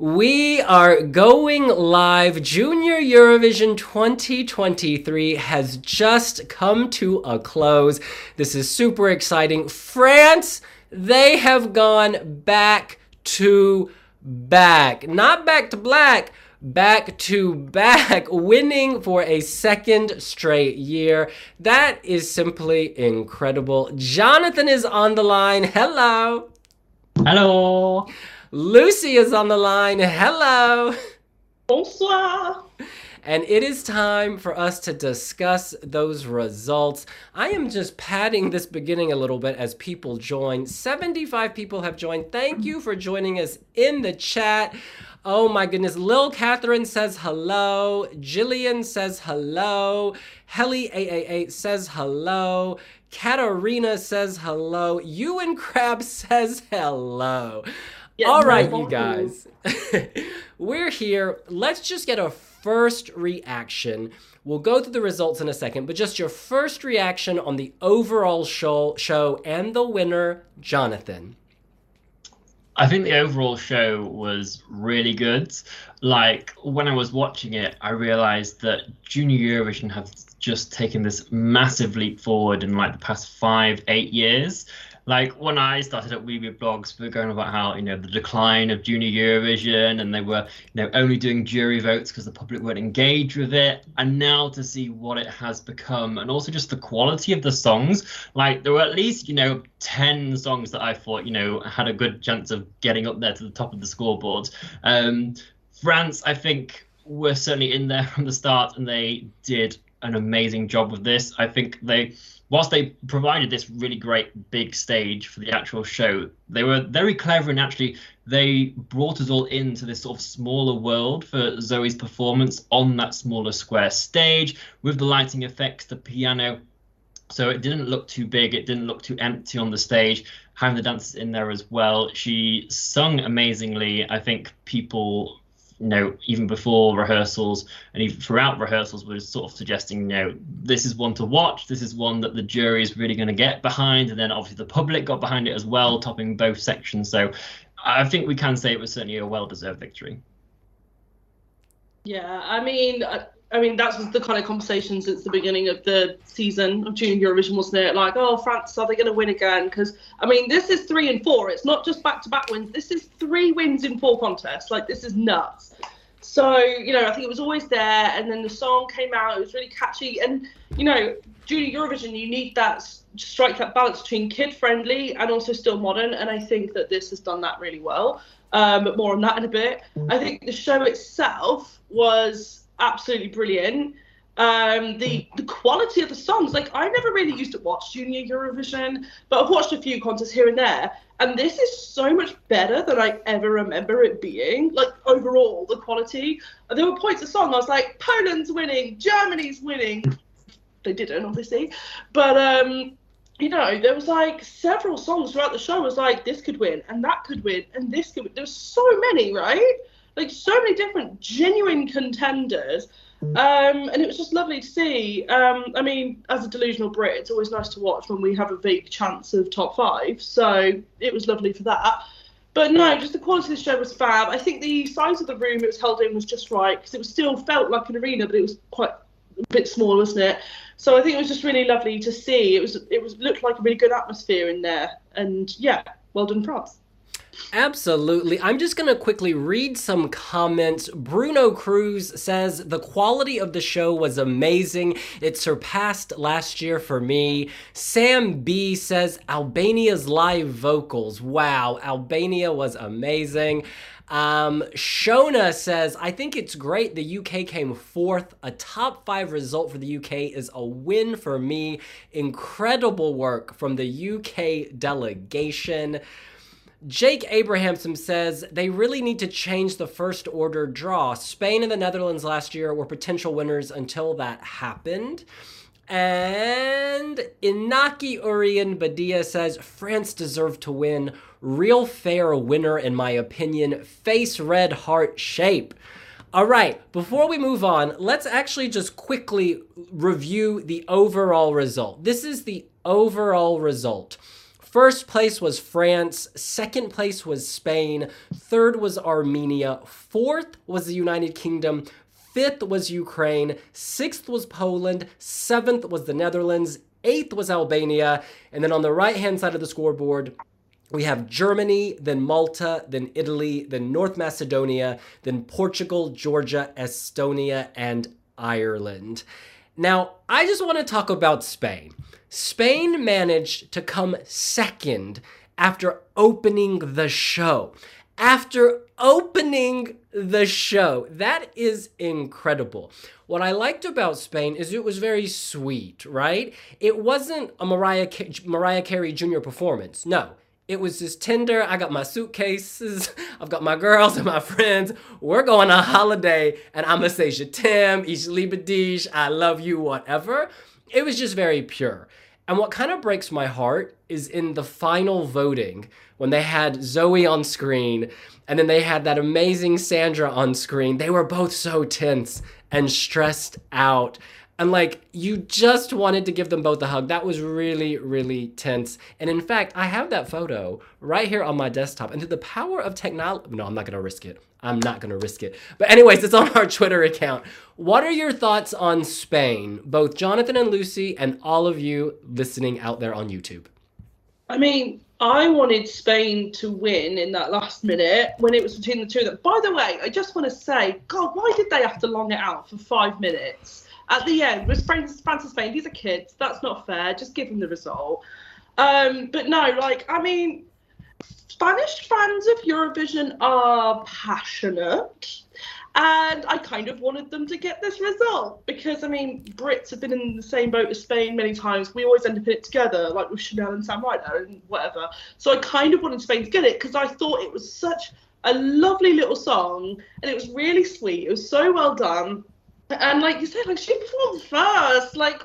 We are going live. Junior Eurovision 2023 has just come to a close. This is super exciting. France, they have gone back to back. Not back to black, back to back, winning for a second straight year. That is simply incredible. Jonathan is on the line. Hello. Hello. Lucy is on the line. Hello. Bonsoir. And it is time for us to discuss those results. I am just padding this beginning a little bit as people join. 75 people have joined. Thank you for joining us in the chat. Oh my goodness. Lil Catherine says hello. Jillian says hello. Helly888 says hello. Katarina says hello. Ewan Crab says hello. Yeah, All right, you guys. We're here. Let's just get a first reaction. We'll go through the results in a second, but just your first reaction on the overall show, show and the winner, Jonathan. I think the overall show was really good. Like when I was watching it, I realized that Junior Eurovision has just taken this massive leap forward in like the past five, eight years. Like when I started at Wiwibloggs, we were going about how you know the decline of Junior Eurovision, and they were you know only doing jury votes because the public weren't engaged with it. And now to see what it has become, and also just the quality of the songs. Like there were at least you know ten songs that I thought you know had a good chance of getting up there to the top of the scoreboard. Um, France, I think, were certainly in there from the start, and they did an amazing job with this. I think they, whilst they provided this really great big stage for the actual show, they were very clever and actually they brought us all into this sort of smaller world for Zoe's performance on that smaller square stage with the lighting effects, the piano. So it didn't look too big, it didn't look too empty on the stage. Having the dancers in there as well. She sung amazingly. I think people you know, even before rehearsals and even throughout rehearsals, was sort of suggesting, you know, this is one to watch. This is one that the jury is really going to get behind. And then obviously the public got behind it as well, topping both sections. So I think we can say it was certainly a well deserved victory. Yeah, I mean, uh, I, mean that's the kind of conversation since the beginning of the season of Junior Eurovision, wasn't it? Like, oh, France, are they going to win again? Because I mean, this is three and four. It's not just back-to-back wins. This is three wins in four contests. Like, this is nuts. So you know, I think it was always there, and then the song came out. It was really catchy, and you know, Junior Eurovision, you need that strike that balance between kid-friendly and also still modern. And I think that this has done that really well. Um, but more on that in a bit. I think the show itself was absolutely brilliant. Um, the the quality of the songs, like I never really used to watch Junior Eurovision, but I've watched a few contests here and there, and this is so much better than I ever remember it being. Like overall, the quality. There were points of song I was like, Poland's winning, Germany's winning. They didn't, obviously, but um, you know, there was like several songs throughout the show. I was like, this could win, and that could win, and this could. Win. There was so many, right? Like so many different genuine contenders. Um, and it was just lovely to see. Um, I mean, as a delusional Brit, it's always nice to watch when we have a big chance of top five. So it was lovely for that. But no, just the quality of the show was fab. I think the size of the room it was held in was just right because it was still felt like an arena, but it was quite a bit small, wasn't it? So I think it was just really lovely to see. It was it was looked like a really good atmosphere in there, and yeah, well done, France. Absolutely. I'm just going to quickly read some comments. Bruno Cruz says the quality of the show was amazing. It surpassed last year for me. Sam B says Albania's live vocals. Wow, Albania was amazing. Um, Shona says, I think it's great the UK came fourth. A top five result for the UK is a win for me. Incredible work from the UK delegation. Jake Abrahamson says they really need to change the first order draw. Spain and the Netherlands last year were potential winners until that happened. And Inaki Urian Badia says France deserved to win. Real fair winner, in my opinion. Face red heart shape. All right, before we move on, let's actually just quickly review the overall result. This is the overall result. First place was France, second place was Spain, third was Armenia, fourth was the United Kingdom, fifth was Ukraine, sixth was Poland, seventh was the Netherlands, eighth was Albania, and then on the right hand side of the scoreboard, we have Germany, then Malta, then Italy, then North Macedonia, then Portugal, Georgia, Estonia, and Ireland. Now, I just want to talk about Spain. Spain managed to come second after opening the show. After opening the show. That is incredible. What I liked about Spain is it was very sweet, right? It wasn't a Mariah, Mariah Carey Jr. performance. No, it was just tender. I got my suitcases. I've got my girls and my friends. We're going on holiday, and I'm gonna say Shatem, Ich liebe dich, I love you, whatever. It was just very pure. And what kind of breaks my heart is in the final voting when they had Zoe on screen and then they had that amazing Sandra on screen. They were both so tense and stressed out. And like, you just wanted to give them both a hug. That was really, really tense. And in fact, I have that photo right here on my desktop. And through the power of technology, no, I'm not to risk it. I'm not to risk it. But, anyways, it's on our Twitter account. What are your thoughts on Spain, both Jonathan and Lucy, and all of you listening out there on YouTube? I mean, I wanted Spain to win in that last minute when it was between the two of them. By the way, I just want to say, God, why did they have to long it out for five minutes? At the end was France and Spain. These are kids. That's not fair. Just give them the result. Um, but no, like I mean, Spanish fans of Eurovision are passionate. And I kind of wanted them to get this result because I mean Brits have been in the same boat as Spain many times. We always end up in it together, like with Chanel and Sam Ryder and whatever. So I kind of wanted Spain to get it because I thought it was such a lovely little song and it was really sweet. It was so well done and like you said, like she performed first, like,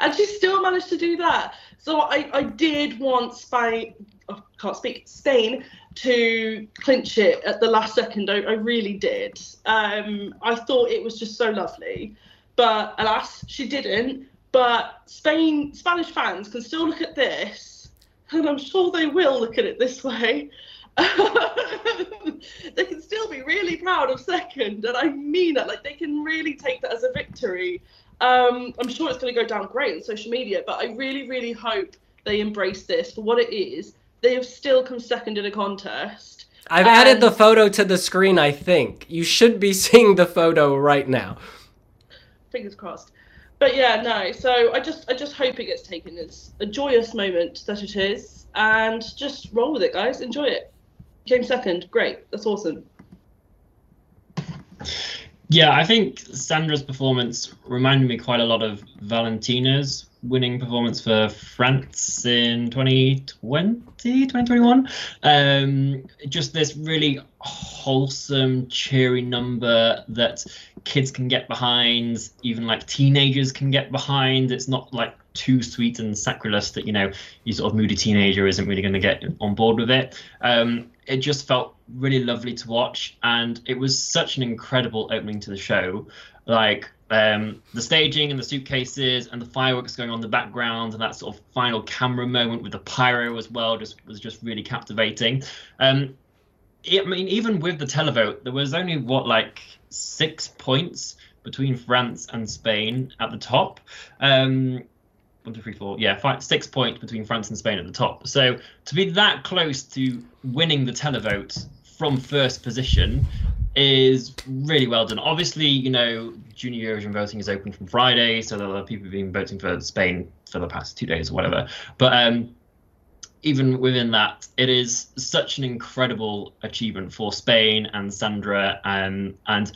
and she still managed to do that. So I, I did want Spain, oh, can't speak, Spain to clinch it at the last second. I, I really did. Um, I thought it was just so lovely, but alas, she didn't. But Spain, Spanish fans can still look at this, and I'm sure they will look at it this way. they can still be really proud of second, and I mean it. Like they can really take that as a victory. Um, I'm sure it's going to go down great on social media, but I really, really hope they embrace this for what it is. They have still come second in a contest. I've and... added the photo to the screen. I think you should be seeing the photo right now. Fingers crossed. But yeah, no. So I just, I just hope it gets taken as a joyous moment that it is, and just roll with it, guys. Enjoy it came second. Great. That's awesome. Yeah, I think Sandra's performance reminded me quite a lot of Valentina's winning performance for France in 2020, 2021. Um, just this really wholesome, cheery number that kids can get behind, even like teenagers can get behind. It's not like too sweet and sacrilegious that you know your sort of moody teenager isn't really going to get on board with it. Um, it just felt really lovely to watch, and it was such an incredible opening to the show. Like um, the staging and the suitcases and the fireworks going on in the background and that sort of final camera moment with the pyro as well just was just really captivating. Um, I mean, even with the televote, there was only what like six points between France and Spain at the top. Um, one, two, three, four. Yeah, five, six points between France and Spain at the top. So to be that close to winning the televote from first position is really well done. Obviously, you know, junior Eurovision voting is open from Friday, so there are people have been voting for Spain for the past two days or whatever. But um, even within that, it is such an incredible achievement for Spain and Sandra. Um, and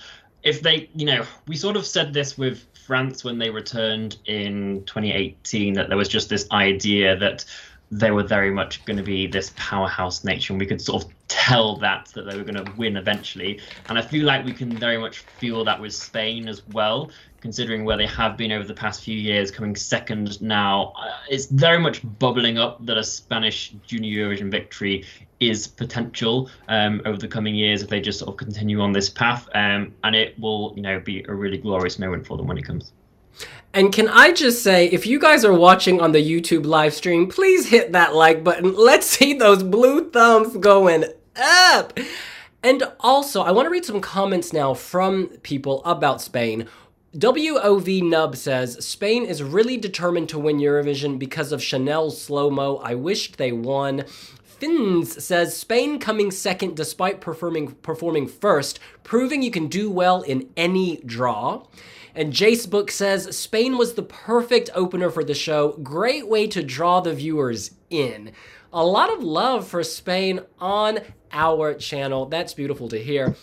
if they, you know, we sort of said this with France when they returned in 2018 that there was just this idea that they were very much going to be this powerhouse nation. We could sort of tell that that they were going to win eventually, and I feel like we can very much feel that with Spain as well considering where they have been over the past few years, coming second now. Uh, it's very much bubbling up that a Spanish Junior Eurovision victory is potential um, over the coming years if they just sort of continue on this path, um, and it will, you know, be a really glorious moment for them when it comes. And can I just say, if you guys are watching on the YouTube live stream, please hit that like button. Let's see those blue thumbs going up. And also, I want to read some comments now from people about Spain. WOV Nub says Spain is really determined to win Eurovision because of Chanel's SloMo. I wished they won. Fins says Spain coming second despite performing performing first, proving you can do well in any draw. And Jace Book says Spain was the perfect opener for the show. Great way to draw the viewers in. A lot of love for Spain on our channel. That's beautiful to hear.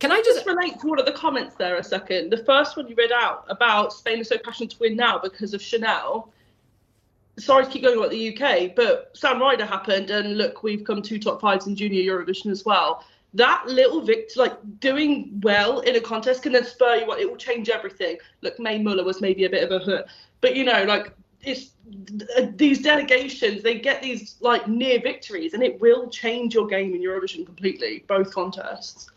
Can I just Just relate to one of the comments there a second. The first one you read out about Spain is so passionate to win now because of Chanel. Sorry to keep going about the UK, but Sam Ryder happened, and look, we've come two top fives in Junior Eurovision as well. That little victory, like doing well in a contest, can then spur you on. It will change everything. Look, Mae Muller was maybe a bit of a hurt, but you know, like it's uh, these delegations, they get these like near victories, and it will change your game in Eurovision completely, both contests.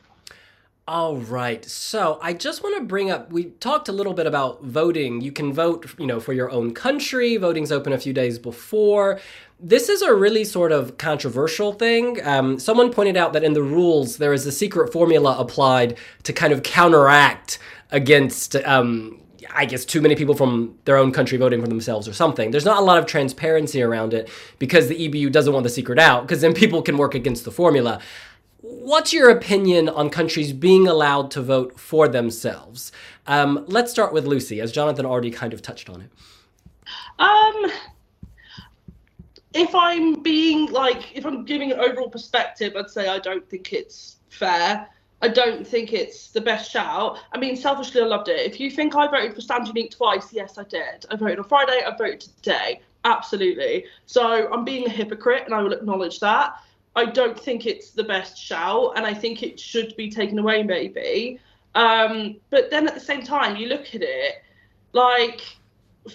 All right. So I just want to bring up we talked a little bit about voting. You can vote, you know, for your own country. Voting's open a few days before. This is a really sort of controversial thing. Um, someone pointed out that in the rules there is a secret formula applied to kind of counteract against um, I guess too many people from their own country voting for themselves or something. There's not a lot of transparency around it because the EBU doesn't want the secret out because then people can work against the formula. What's your opinion on countries being allowed to vote for themselves? Um, let's start with Lucy, as Jonathan already kind of touched on it. Um, if I'm being like, if I'm giving an overall perspective, I'd say I don't think it's fair. I don't think it's the best shout. I mean, selfishly, I loved it. If you think I voted for Stand Unique twice, yes, I did. I voted on Friday, I voted today. Absolutely. So I'm being a hypocrite, and I will acknowledge that. I don't think it's the best shout, and I think it should be taken away, maybe. Um, but then at the same time, you look at it, like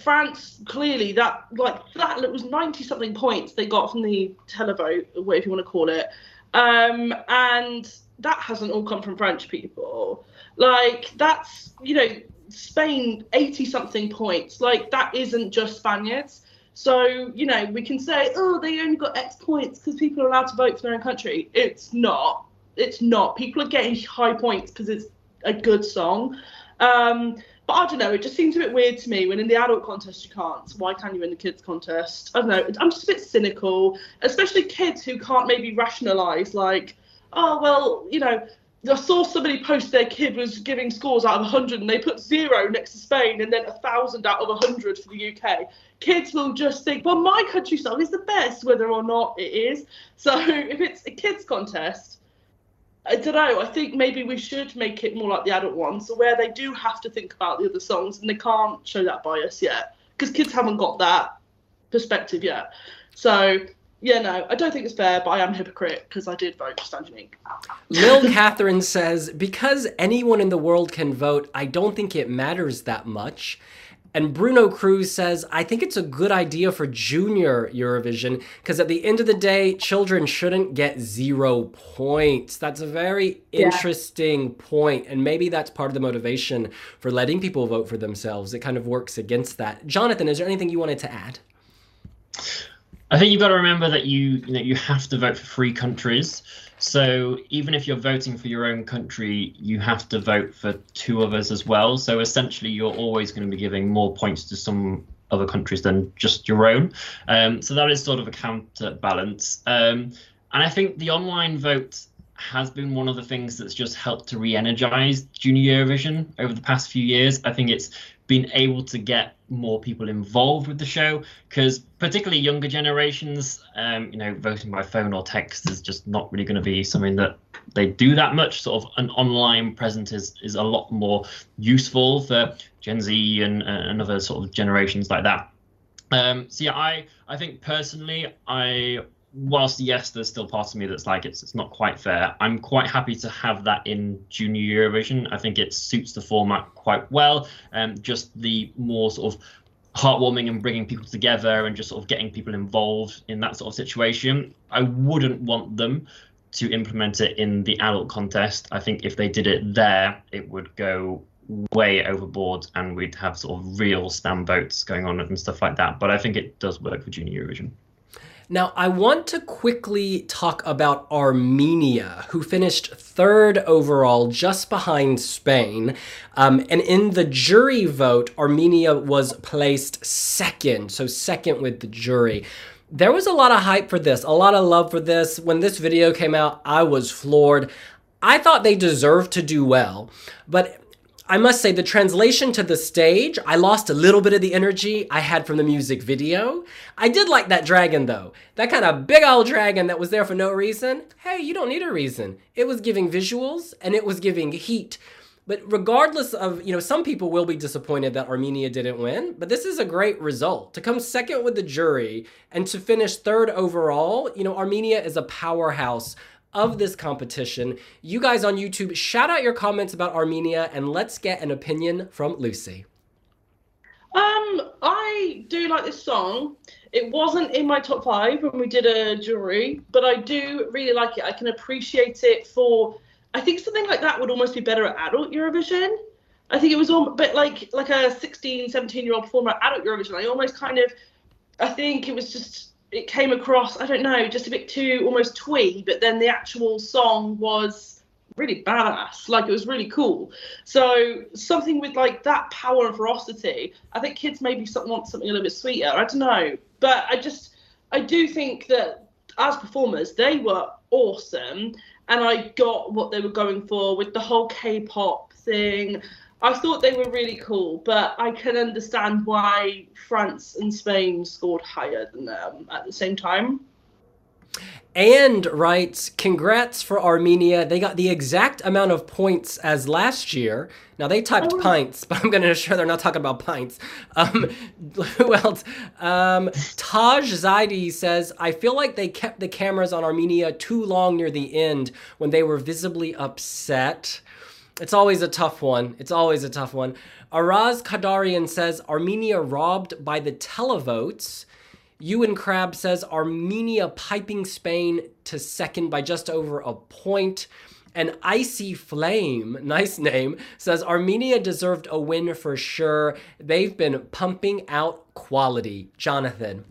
France clearly that like that it was ninety something points they got from the televote, whatever you want to call it, um, and that hasn't all come from French people. Like that's you know Spain eighty something points. Like that isn't just Spaniards. So you know we can say oh they only got X points because people are allowed to vote for their own country. It's not. It's not. People are getting high points because it's a good song. Um, but I don't know. It just seems a bit weird to me when in the adult contest you can't. So Why can't you in the kids contest? I don't know. I'm just a bit cynical, especially kids who can't maybe rationalise like, oh well, you know. I saw somebody post their kid was giving scores out of 100 and they put zero next to Spain and then a thousand out of 100 for the UK. Kids will just think, well, my country song is the best, whether or not it is. So if it's a kids contest, I don't know. I think maybe we should make it more like the adult one, so where they do have to think about the other songs and they can't show that bias yet because kids haven't got that perspective yet. So yeah, no, I don't think it's fair, but I am a hypocrite because I did vote for Stand Unique. Lil Catherine says, because anyone in the world can vote, I don't think it matters that much. And Bruno Cruz says, I think it's a good idea for junior Eurovision because at the end of the day, children shouldn't get zero points. That's a very Yeah. interesting point, And maybe that's part of the motivation for letting people vote for themselves. It kind of works against that. Jonathan, is there anything you wanted to add? I think you've got to remember that you you know you have to vote for free countries. So even if you're voting for your own country, you have to vote for two others as well. So essentially, you're always going to be giving more points to some other countries than just your own. Um, so that is sort of a counterbalance. Um, and I think the online vote has been one of the things that's just helped to re-energize Junior Eurovision over the past few years. I think it's been able to get more people involved with the show because particularly younger generations um, you know voting by phone or text is just not really going to be something that they do that much. Sort of an online presence is, is a lot more useful for gen z and, and other sort of generations like that. Um, so yeah i i think personally i whilst yes, there's still part of me that's like it's it's not quite fair. I'm quite happy to have that in Junior Eurovision. I think it suits the format quite well. Um, just the more sort of heartwarming and bringing people together and just sort of getting people involved in that sort of situation. I wouldn't want them to implement it in the adult contest. I think if they did it there, it would go way overboard and we'd have sort of real stand boats going on and stuff like that. But I think it does work for Junior Eurovision. Now, I want to quickly talk about Armenia, who finished third overall, just behind Spain. Um, and in the jury vote, Armenia was placed second, so second with the jury. There was a lot of hype for this, a lot of love for this. When this video came out, I was floored. I thought they deserved to do well, but I must say, the translation to the stage, I lost a little bit of the energy I had from the music video. I did like that dragon though. That kind of big old dragon that was there for no reason. Hey, you don't need a reason. It was giving visuals and it was giving heat. But regardless of, you know, some people will be disappointed that Armenia didn't win, but this is a great result. To come second with the jury and to finish third overall, you know, Armenia is a powerhouse of this competition. You guys on YouTube, shout out your comments about Armenia and let's get an opinion from Lucy. Um, I do like this song. It wasn't in my top five when we did a jury, but I do really like it. I can appreciate it for. I think something like that would almost be better at adult Eurovision. I think it was all, but like like a 16, 17 year old performer at adult Eurovision. I almost kind of, I think it was just it came across, I don't know, just a bit too almost twee, but then the actual song was really badass. Like it was really cool. So something with like that power and ferocity. I think kids maybe want something a little bit sweeter. I don't know, but I just I do think that as performers they were awesome, and I got what they were going for with the whole K-pop thing. I thought they were really cool, but I can understand why France and Spain scored higher than them at the same time. And writes, congrats for Armenia. They got the exact amount of points as last year. Now they typed oh. pints, but I'm going to assure they're not talking about pints. Um, who else? Um, Taj Zaidi says, I feel like they kept the cameras on Armenia too long near the end when they were visibly upset. It's always a tough one. It's always a tough one. Araz Kadarian says Armenia robbed by the televotes. Ewan Crab says Armenia piping Spain to second by just over a point. And Icy Flame, nice name, says Armenia deserved a win for sure. They've been pumping out quality. Jonathan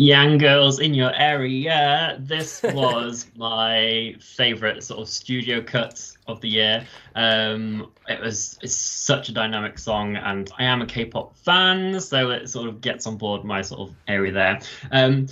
young girls in your area. This was my favorite sort of studio cut of the year. Um, it was it's such a dynamic song, and I am a K-pop fan, so it sort of gets on board my sort of area there. Um,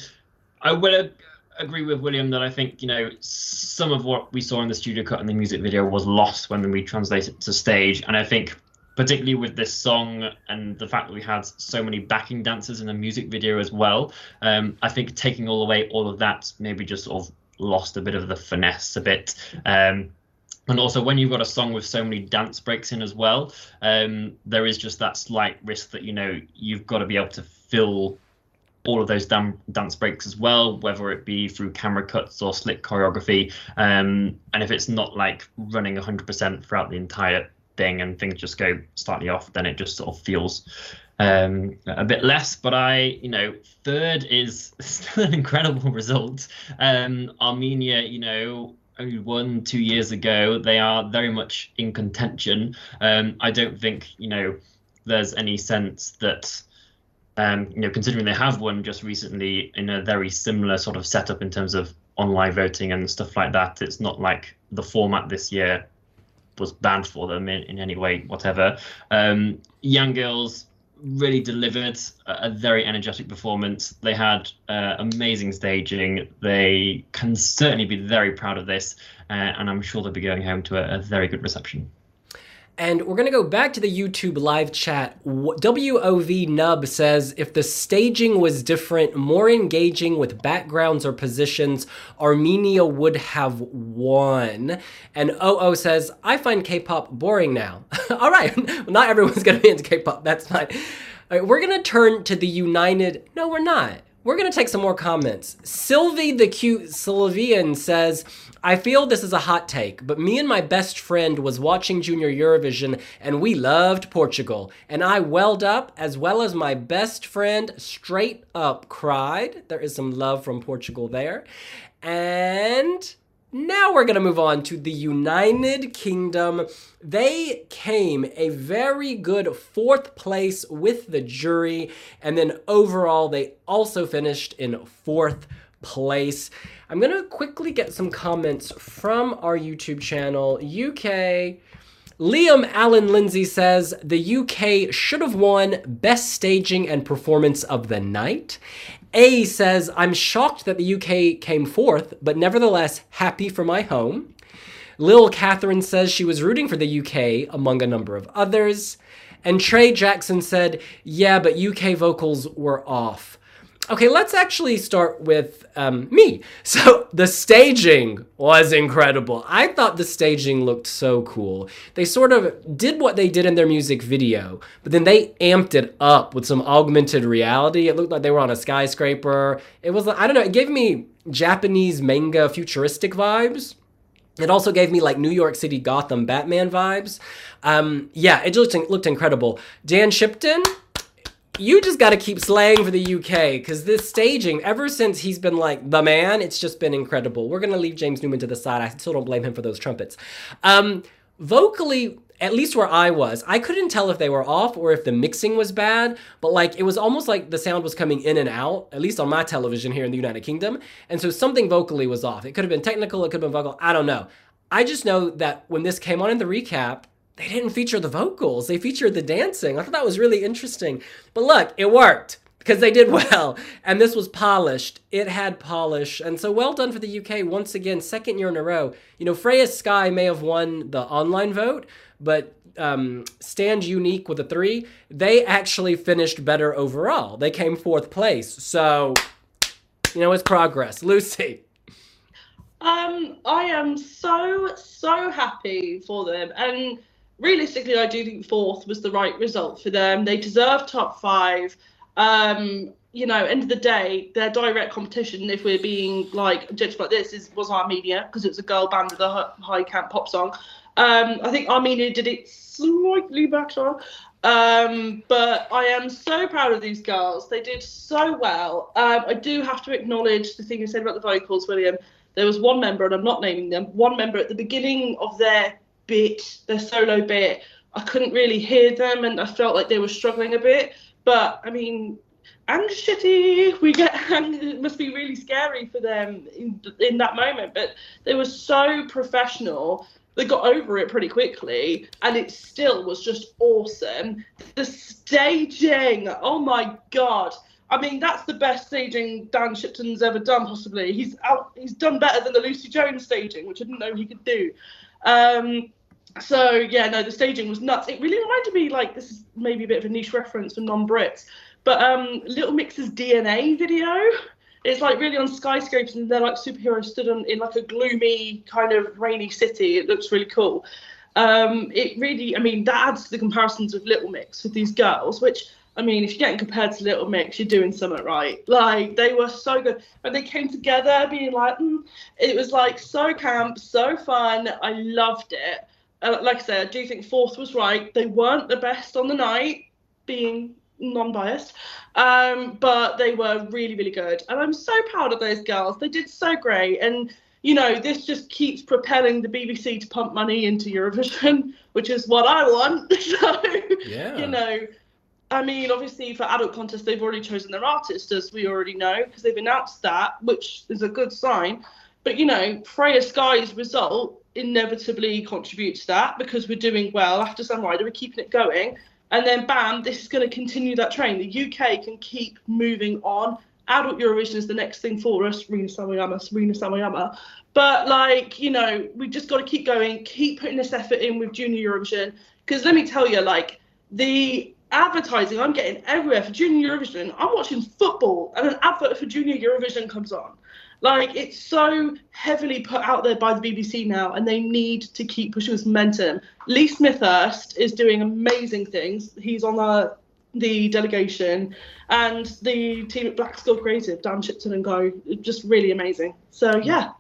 I will agree with William that I think you know some of what we saw in the studio cut and the music video was lost when we translated it to stage, and I think particularly with this song and the fact that we had so many backing dancers in the music video as well. Um, I think taking all away all of that maybe just sort of lost a bit of the finesse a bit. Um, and also, when you've got a song with so many dance breaks in as well, um, there is just that slight risk that you know you've got to be able to fill all of those dam- dance breaks as well, whether it be through camera cuts or slick choreography. Um, and if it's not like running 100% throughout the entire thing and things just go slightly off, then it just sort of feels um, a bit less. But I, you know, third is still an incredible result. Um, Armenia, you know, only won two years ago. They are very much in contention. Um, I don't think, you know, there's any sense that. Um, you know, considering they have won just recently in a very similar sort of setup in terms of online voting and stuff like that, it's not like the format this year was banned for them in, in any way, whatever. Um, young girls really delivered a, a, very energetic performance. They had uh, amazing staging. They can certainly be very proud of this, uh, and I'm sure they'll be going home to a, a very good reception. And we're going to go back to the YouTube live chat. WOV Nub says if the staging was different, more engaging with backgrounds or positions, Armenia would have won. And OO says, I find K pop boring now. All right, well, not everyone's going to be into K pop. That's fine. All right, we're going to turn to the United. No, we're not. We're going to take some more comments. Sylvie the cute Sylvian says, I feel this is a hot take, but me and my best friend was watching Junior Eurovision and we loved Portugal. And I welled up as well as my best friend straight up cried. There is some love from Portugal there. And now we're going to move on to the United Kingdom. They came a very good fourth place with the jury, and then overall, they also finished in fourth place. I'm going to quickly get some comments from our YouTube channel. UK. Liam Allen Lindsay says the UK should have won Best Staging and Performance of the Night. A says, I'm shocked that the UK came fourth, but nevertheless happy for my home. Lil Catherine says she was rooting for the UK among a number of others. And Trey Jackson said, Yeah, but UK vocals were off. Okay, let's actually start with um, me. So, the staging was incredible. I thought the staging looked so cool. They sort of did what they did in their music video, but then they amped it up with some augmented reality. It looked like they were on a skyscraper. It was, I don't know, it gave me Japanese manga futuristic vibes. It also gave me like New York City Gotham Batman vibes. Um, yeah, it just looked incredible. Dan Shipton, you just got to keep slaying for the UK because this staging, ever since he's been like the man, it's just been incredible. We're gonna leave James Newman to the side. I still don't blame him for those trumpets. Um, vocally, at least where I was, I couldn't tell if they were off or if the mixing was bad, but like it was almost like the sound was coming in and out, at least on my television here in the United Kingdom. And so something vocally was off. It could have been technical, it could have been vocal, I don't know. I just know that when this came on in the recap, they didn't feature the vocals. They featured the dancing. I thought that was really interesting. But look, it worked because they did well. And this was polished. It had polish. And so well done for the UK once again, second year in a row. You know, Freya Sky may have won the online vote, but um, Stand Unique with a three, they actually finished better overall. They came fourth place. So, you know, it's progress. Lucy. Um, I am so so happy for them, and realistically, I do think fourth was the right result for them. They deserve top five. Um, you know, end of the day, their direct competition, if we're being like judged like this, is was Armenia because it's a girl band with a high camp pop song. Um, I think Armenia did it slightly better. Um, but I am so proud of these girls. They did so well. Um, I do have to acknowledge the thing you said about the vocals, William. There was one member, and I'm not naming them, one member at the beginning of their bit, their solo bit, I couldn't really hear them and I felt like they were struggling a bit. But I mean, anxiety, we get it must be really scary for them in, in that moment. But they were so professional. They got over it pretty quickly, and it still was just awesome. The staging, oh my god! I mean, that's the best staging Dan Shipton's ever done, possibly. He's out, he's done better than the Lucie Jones staging, which I didn't know he could do. Um, so yeah, no, the staging was nuts. It really reminded me like this is maybe a bit of a niche reference for non-Brits, but um, Little Mix's DNA video. It's like really on skyscrapers and they're like superheroes stood on, in like a gloomy kind of rainy city. It looks really cool. Um, it really, I mean, that adds to the comparisons of Little Mix with these girls, which I mean, if you're getting compared to Little Mix, you're doing something right. Like they were so good, and they came together, being like, mm. it was like so camp, so fun. I loved it. Uh, like I said, I do think fourth was right. They weren't the best on the night, being non-biased, um, but they were really, really good, and I'm so proud of those girls. They did so great, and you know, this just keeps propelling the BBC to pump money into Eurovision, which is what I want. so, yeah. you know, I mean, obviously for adult contests, they've already chosen their artist, as we already know, because they've announced that, which is a good sign. But you know, Freya Sky's result inevitably contributes to that because we're doing well after Sam Ryder, we're keeping it going, and then bam, this is going to continue that train. The UK can keep moving on. Adult Eurovision is the next thing for us. Rina Sawayama, Rina Sawayama. But like, you know, we've just got to keep going, keep putting this effort in with Junior Eurovision. Because let me tell you, like the advertising I'm getting everywhere for Junior Eurovision. I'm watching football and an advert for Junior Eurovision comes on. Like it's so heavily put out there by the BBC now, and they need to keep pushing this momentum. Lee Smithurst is doing amazing things. He's on the the delegation, and the team at Black Skull Creative, Dan Shipton and Go, just really amazing. So yeah.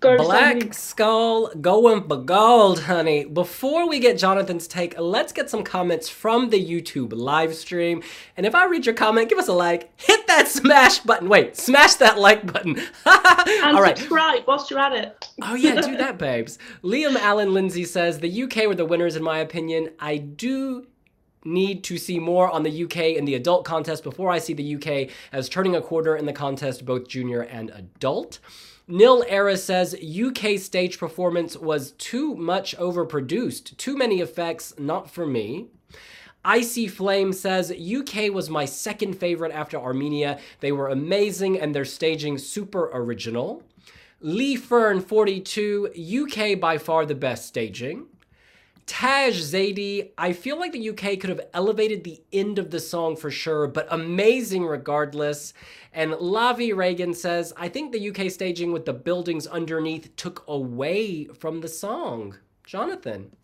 Black Skull going for gold, honey. Before we get Jonathan's take, let's get some comments from the YouTube live stream. And if I read your comment, give us a like, hit that smash button. Wait, smash that like button. and All right. subscribe whilst you're at it. oh, yeah, do that, babes. Liam Allen Lindsay says the UK were the winners, in my opinion. I do need to see more on the UK in the adult contest before I see the UK as turning a quarter in the contest, both junior and adult. Nil Era says UK stage performance was too much overproduced, too many effects, not for me. Icy Flame says UK was my second favorite after Armenia. They were amazing and their staging super original. Lee Fern 42, UK by far the best staging. Taj Zadie, I feel like the UK could have elevated the end of the song for sure, but amazing regardless. And Lavi Reagan says, I think the UK staging with the buildings underneath took away from the song. Jonathan.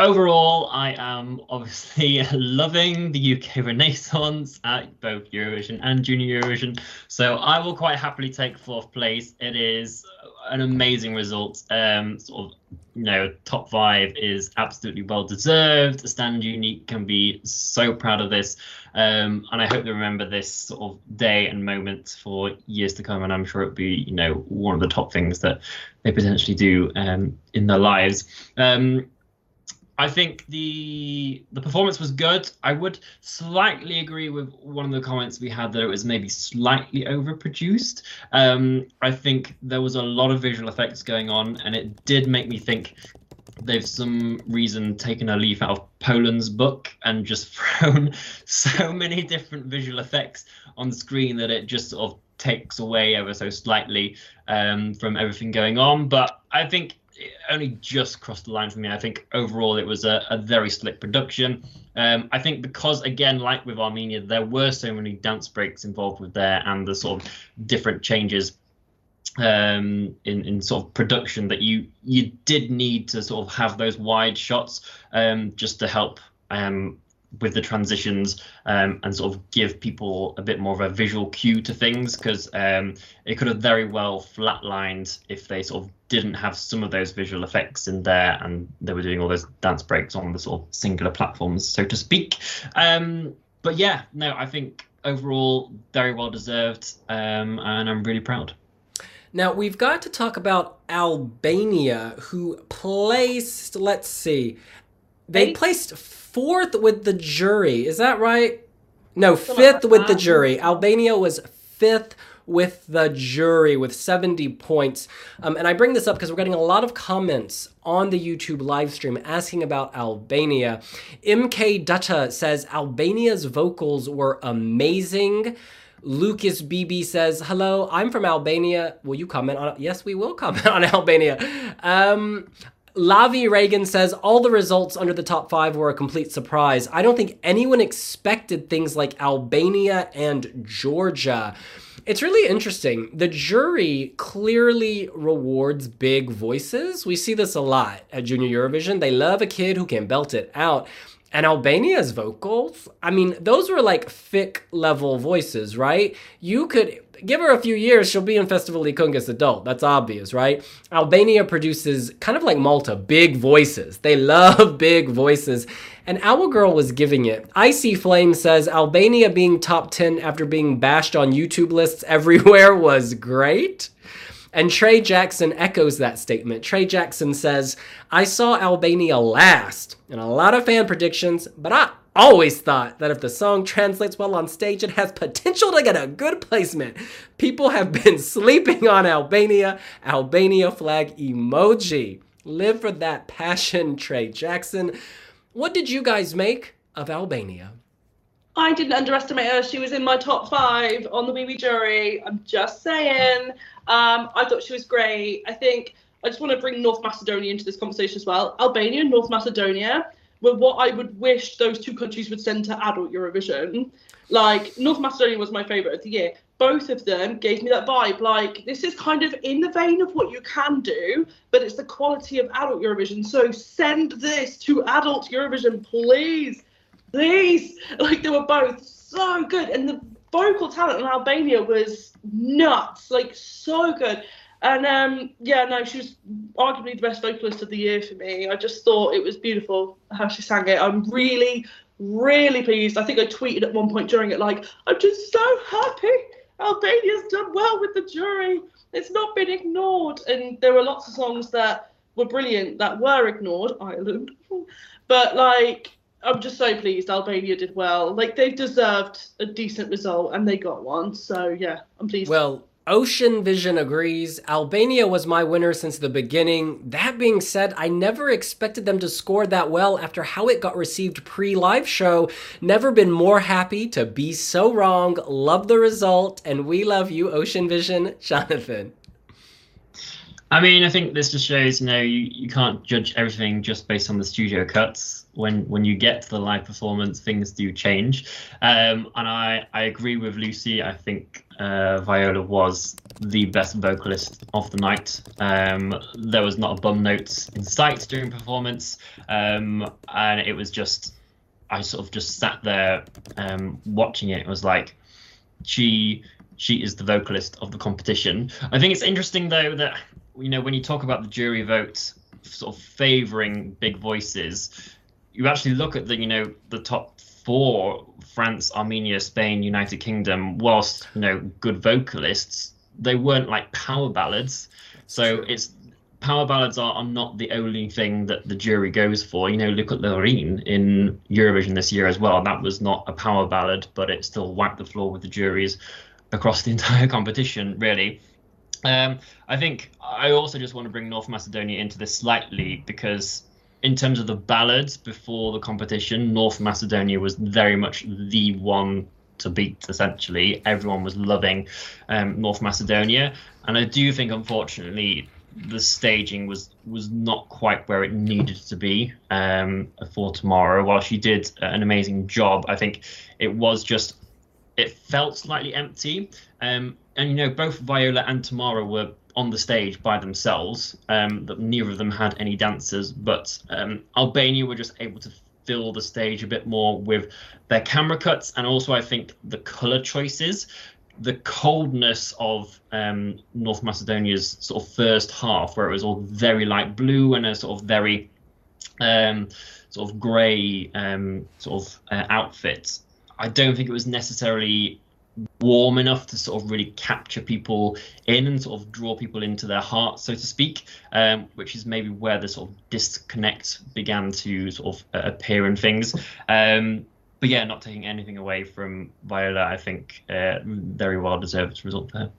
Overall, I am obviously loving the UK Renaissance at both Eurovision and Junior Eurovision. So I will quite happily take fourth place. It is an amazing result. Um, sort of, you know, top five is absolutely well deserved. Stand Unique can be so proud of this, um, and I hope they remember this sort of day and moment for years to come. And I'm sure it'll be, you know, one of the top things that they potentially do um, in their lives. Um, I think the the performance was good. I would slightly agree with one of the comments we had that it was maybe slightly overproduced. Um, I think there was a lot of visual effects going on, and it did make me think they've some reason taken a leaf out of Poland's book and just thrown so many different visual effects on the screen that it just sort of takes away ever so slightly um, from everything going on. But I think only just crossed the line for me. I think overall it was a, a very slick production. Um, I think because again, like with Armenia, there were so many dance breaks involved with there and the sort of different changes um, in in sort of production that you you did need to sort of have those wide shots um, just to help um, with the transitions um, and sort of give people a bit more of a visual cue to things because um, it could have very well flatlined if they sort of didn't have some of those visual effects in there and they were doing all those dance breaks on the sort of singular platforms, so to speak. Um, but yeah, no, I think overall very well deserved um, and I'm really proud. Now we've got to talk about Albania, who placed, let's see, they placed fourth with the jury. Is that right? No, fifth with the jury. Albania was fifth with the jury with 70 points. Um, and I bring this up because we're getting a lot of comments on the YouTube live stream asking about Albania. MK Dutta says Albania's vocals were amazing. Lucas BB says, Hello, I'm from Albania. Will you comment on it? Yes, we will comment on Albania. Um, Lavi Reagan says all the results under the top five were a complete surprise. I don't think anyone expected things like Albania and Georgia. It's really interesting. The jury clearly rewards big voices. We see this a lot at Junior Eurovision. They love a kid who can belt it out. And Albania's vocals, I mean, those were like thick level voices, right? You could give her a few years, she'll be in Festivali Këngës adult. That's obvious, right? Albania produces kind of like Malta, big voices. They love big voices. And Our Girl was giving it. Icy Flame says Albania being top 10 after being bashed on YouTube lists everywhere was great. And Trey Jackson echoes that statement. Trey Jackson says, I saw Albania last in a lot of fan predictions, but I always thought that if the song translates well on stage, it has potential to get a good placement. People have been sleeping on Albania, Albania flag emoji. Live for that passion, Trey Jackson. What did you guys make of Albania? I didn't underestimate her. She was in my top five on the Wiwi jury. I'm just saying. Um, I thought she was great. I think I just want to bring North Macedonia into this conversation as well. Albania North Macedonia were what I would wish those two countries would send to adult Eurovision. Like North Macedonia was my favourite of the year. Both of them gave me that vibe. Like this is kind of in the vein of what you can do, but it's the quality of adult Eurovision. So send this to adult Eurovision, please, please. Like they were both so good, and the vocal talent in Albania was nuts, like so good. And um, yeah, no, she was arguably the best vocalist of the year for me. I just thought it was beautiful how she sang it. I'm really, really pleased. I think I tweeted at one point during it, like, I'm just so happy Albania's done well with the jury. It's not been ignored. And there were lots of songs that were brilliant that were ignored, Ireland. But like, I'm just so pleased Albania did well. Like they deserved a decent result and they got one. So yeah, I'm pleased. Well, Ocean Vision agrees. Albania was my winner since the beginning. That being said, I never expected them to score that well after how it got received pre live show. Never been more happy to be so wrong. Love the result, and we love you, Ocean Vision. Jonathan. I mean, I think this just shows, you know, you, you can't judge everything just based on the studio cuts. When when you get to the live performance, things do change. Um, and I, I agree with Lucy. I think uh, Viola was the best vocalist of the night. Um, there was not a bum note in sight during performance. Um, and it was just, I sort of just sat there um, watching it. It was like, she she is the vocalist of the competition. I think it's interesting though that you know, when you talk about the jury vote sort of favoring big voices, you actually look at the, you know, the top four France, Armenia, Spain, United Kingdom, whilst, you know, good vocalists, they weren't like power ballads. So it's power ballads are, are not the only thing that the jury goes for. You know, look at Loreen in Eurovision this year as well. That was not a power ballad, but it still wiped the floor with the juries across the entire competition, really. Um, I think I also just want to bring North Macedonia into this slightly because, in terms of the ballads before the competition, North Macedonia was very much the one to beat. Essentially, everyone was loving um, North Macedonia, and I do think, unfortunately, the staging was was not quite where it needed to be um, for tomorrow. While she did an amazing job, I think it was just it felt slightly empty. Um, and you know, both Viola and Tamara were on the stage by themselves. Um, that neither of them had any dancers, but um, Albania were just able to fill the stage a bit more with their camera cuts and also I think the color choices. The coldness of um, North Macedonia's sort of first half, where it was all very light blue and a sort of very um, sort of grey um, sort of uh, outfit. I don't think it was necessarily warm enough to sort of really capture people in and sort of draw people into their hearts, so to speak, um, which is maybe where the sort of disconnect began to sort of uh, appear in things. Um, but yeah, not taking anything away from Viola, I think uh, very well deserved result there.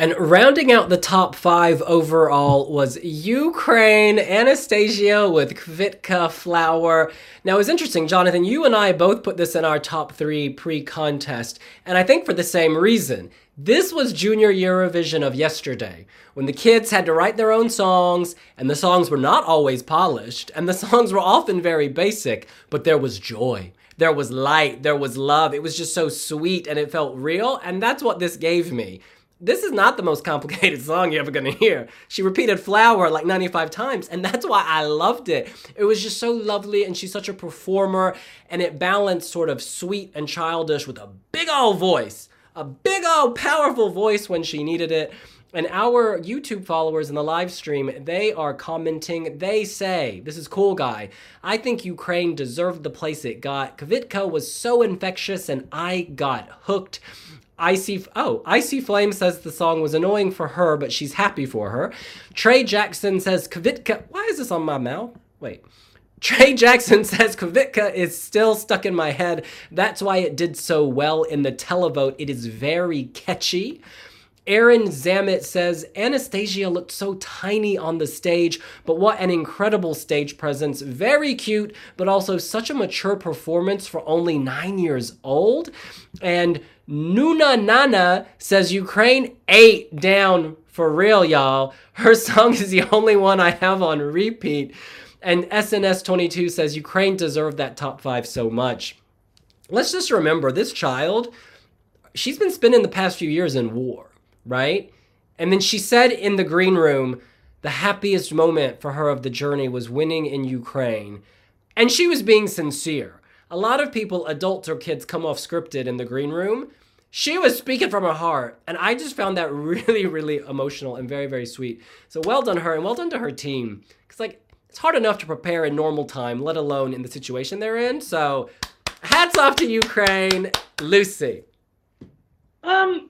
And rounding out the top five overall was Ukraine, Anastasia with Kvitka Flower. Now, it's interesting, Jonathan, you and I both put this in our top three pre contest, and I think for the same reason. This was Junior Eurovision of yesterday, when the kids had to write their own songs, and the songs were not always polished, and the songs were often very basic, but there was joy. There was light, there was love. It was just so sweet and it felt real, and that's what this gave me this is not the most complicated song you're ever gonna hear. She repeated flower like 95 times, and that's why I loved it. It was just so lovely, and she's such a performer, and it balanced sort of sweet and childish with a big old voice, a big old powerful voice when she needed it. And our YouTube followers in the live stream, they are commenting. They say, This is cool, guy. I think Ukraine deserved the place it got. Kvitka was so infectious, and I got hooked. Icy oh, Icy Flame says the song was annoying for her, but she's happy for her. Trey Jackson says Kvitka. Why is this on my mouth? Wait. Trey Jackson says Kvitka is still stuck in my head. That's why it did so well in the televote. It is very catchy. Aaron Zamet says Anastasia looked so tiny on the stage, but what an incredible stage presence. Very cute, but also such a mature performance for only nine years old. And Nuna Nana says Ukraine ate down for real, y'all. Her song is the only one I have on repeat. And SNS22 says Ukraine deserved that top five so much. Let's just remember this child, she's been spending the past few years in war, right? And then she said in the green room, the happiest moment for her of the journey was winning in Ukraine. And she was being sincere. A lot of people, adults or kids, come off scripted in the green room she was speaking from her heart. And I just found that really, really emotional and very, very sweet. So well done her and well done to her team. Because, like, it's hard enough to prepare in normal time, let alone in the situation they're in. So hats off to Ukraine. Lucy. Um,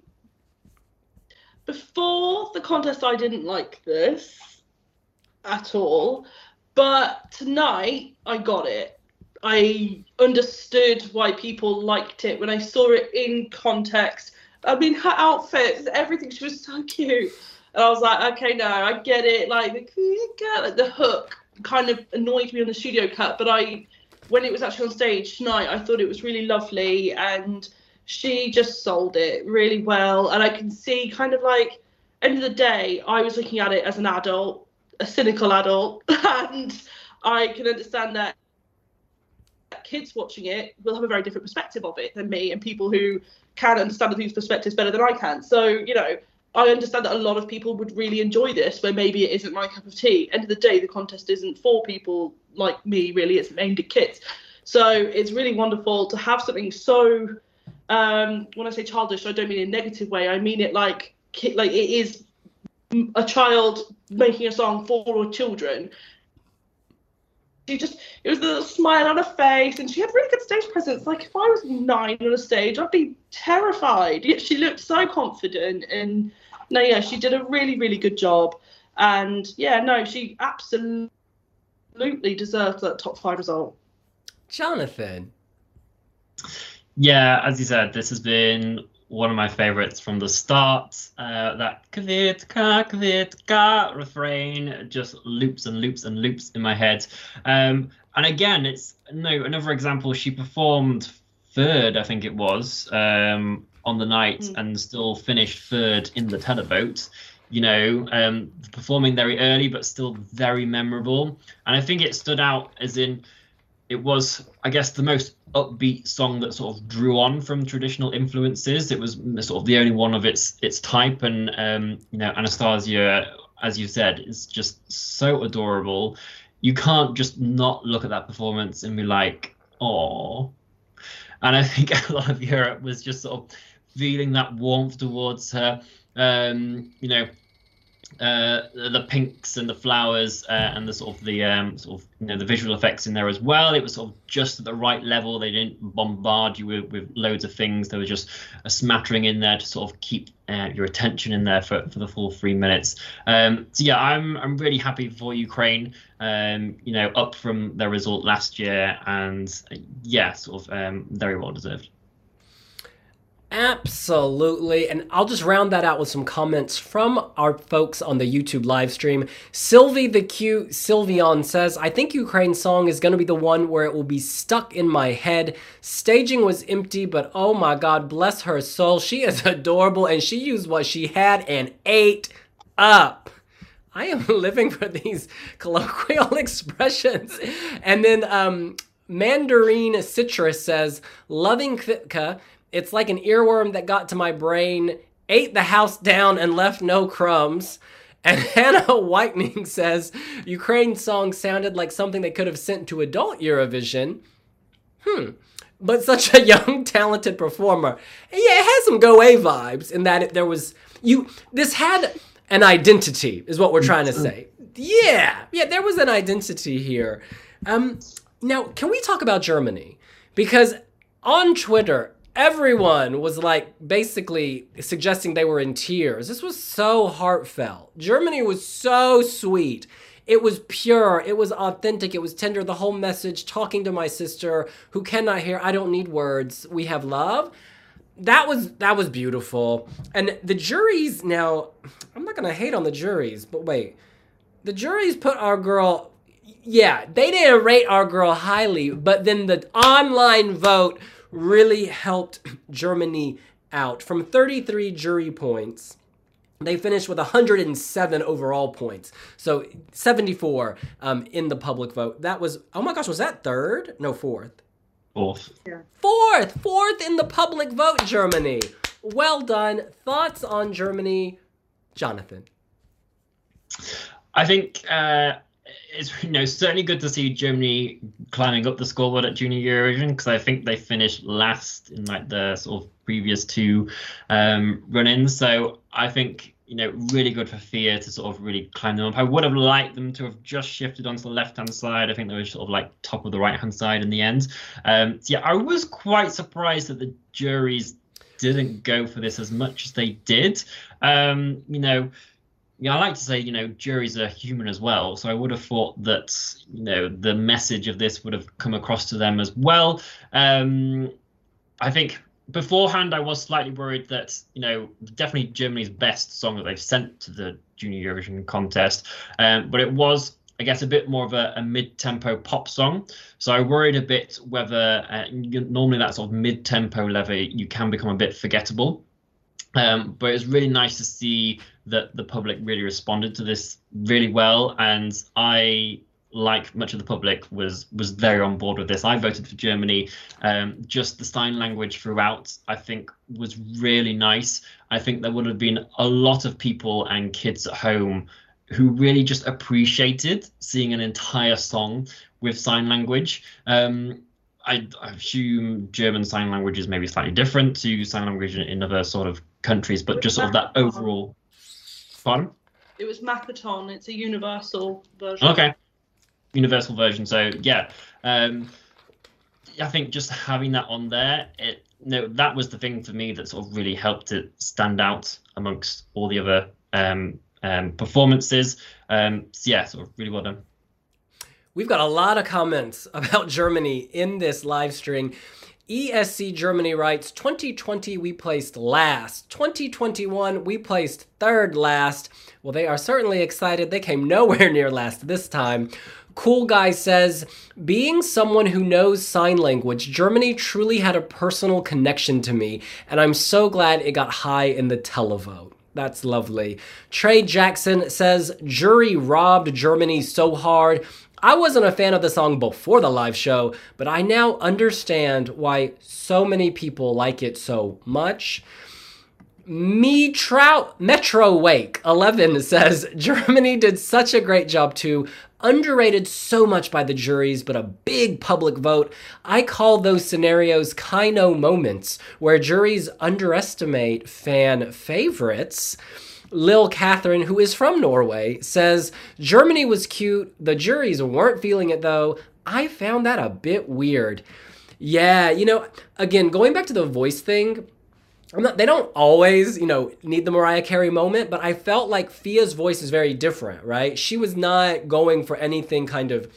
before the contest, I didn't like this at all. But tonight, I got it. I understood why people liked it when I saw it in context. I mean, her outfits, everything, she was so cute. And I was like, okay, no, I get it. Like the like the hook kind of annoyed me on the studio cut, but I, when it was actually on stage tonight, I thought it was really lovely, and she just sold it really well. And I can see kind of like, end of the day, I was looking at it as an adult, a cynical adult, and I can understand that kids watching it will have a very different perspective of it than me and people who can understand these perspectives better than I can. So, you know, I understand that a lot of people would really enjoy this, where maybe it isn't my cup of tea. End of the day, the contest isn't for people like me, really. It's aimed at kids. So it's really wonderful to have something so. Um, when I say childish, I don't mean in a negative way. I mean it like like it is a child making a song for children, she just it was the smile on her face and she had really good stage presence. Like if i was nine on a stage i'd be terrified. Yet she looked so confident and no yeah she did a really really good job. And yeah no she absolutely deserved that top five result. Jonathan yeah as you said this has been one of my favorites from the start. Uh, that kvitka kvitka refrain just loops and loops and loops in my head. Um, and again, it's no another example. She performed third, I think it was, um, on the night, mm. and still finished third in the televote. You know, um, performing very early, but still very memorable. And I think it stood out as in it was, I guess, the most upbeat song that sort of drew on from traditional influences. It was sort of the only one of its its type, and um, you know, Anastasia, as you said, is just so adorable. You can't just not look at that performance and be like, "Oh." And I think a lot of Europe was just sort of feeling that warmth towards her. Um, you know, uh, the pinks and the flowers uh, and the sort of the um, sort of you know the visual effects in there as well. It was sort of just at the right level. They didn't bombard you with, with loads of things. There was just a smattering in there to sort of keep uh, your attention in there for, for the full three minutes. Um, so yeah, I'm I'm really happy for Ukraine. Um, you know, up from their result last year, and uh, yeah, sort of um, very well deserved. Absolutely. And I'll just round that out with some comments from our folks on the YouTube live stream. Sylvie the Cute Sylvion says, I think Ukraine's song is going to be the one where it will be stuck in my head. Staging was empty, but oh my God, bless her soul. She is adorable and she used what she had and ate up. I am living for these colloquial expressions. And then um, Mandarin Citrus says, Loving Kvitka it's like an earworm that got to my brain, ate the house down, and left no crumbs. And Hannah Whitening says Ukraine's song sounded like something they could have sent to adult Eurovision. Hmm. But such a young, talented performer. Yeah, it has some Go A vibes in that it, there was you. This had an identity, is what we're trying to say. Yeah, yeah, there was an identity here. Um, now, can we talk about Germany? Because on Twitter, everyone was like basically suggesting they were in tears. This was so heartfelt. Germany was so sweet. It was pure, it was authentic, it was tender. The whole message talking to my sister who cannot hear, I don't need words, we have love. That was that was beautiful. And the juries now, I'm not gonna hate on the juries, but wait. The juries put our girl yeah, they didn't rate our girl highly, but then the online vote really helped Germany out. From 33 jury points, they finished with 107 overall points. So 74 um, in the public vote. That was, oh my gosh, was that third? No, fourth. Fourth. Yeah. Fourth! Fourth in the public vote, Germany. Well done. Thoughts on Germany, Jonathan? I think uh, it's you know certainly good to see Germany climbing up the scoreboard at Junior Eurovision because I think they finished last in like the sort of previous two um, run-ins. So I think you know really good for Fia to sort of really climb them up. I would have liked them to have just shifted onto the left-hand side. I think they were sort of like top of the right-hand side in the end. Um, so yeah, I was quite surprised that the juries didn't go for this as much as they did. Um, you know yeah, I like to say, you know, juries are human as well. So I would have thought that, you know, the message of this would have come across to them as well. Um, I think beforehand, I was slightly worried that, you know, definitely Germany's best song that they've sent to the Junior Eurovision contest, um, but it was. I guess a bit more of a, a mid-tempo pop song, so I worried a bit whether uh, normally that sort of mid-tempo level you can become a bit forgettable. Um, but it's really nice to see that the public really responded to this really well, and I like much of the public was was very on board with this. I voted for Germany. Um, just the sign language throughout, I think, was really nice. I think there would have been a lot of people and kids at home who really just appreciated seeing an entire song with sign language. Um, I, I, assume German sign language is maybe slightly different to sign language in other sort of countries, but just sort of that overall. Pardon? It was Makaton. It's a universal version. Okay, universal version. So yeah, um, I think just having that on there, it no, that was the thing for me that sort of really helped it stand out amongst all the other um, um, performances. Um, so yeah, sort of really well done. We've got a lot of comments about Germany in this live stream. ESC Germany writes 2020 we placed last. 2021 we placed third last. Well, they are certainly excited. They came nowhere near last this time. Cool Guy says, being someone who knows sign language, Germany truly had a personal connection to me, and I'm so glad it got high in the televote. That's lovely. Trey Jackson says, jury robbed Germany so hard. I wasn't a fan of the song before the live show, but I now understand why so many people like it so much. Me Trout Metro Wake 11 says Germany did such a great job too. Underrated so much by the juries, but a big public vote. I call those scenarios Kino moments where juries underestimate fan favorites. Lil Catherine, who is from Norway, says Germany was cute. The juries weren't feeling it though. I found that a bit weird. Yeah, you know, again, going back to the voice thing, not, they don't always, you know, need the Mariah Carey moment, but I felt like Fia's voice is very different, right? She was not going for anything kind of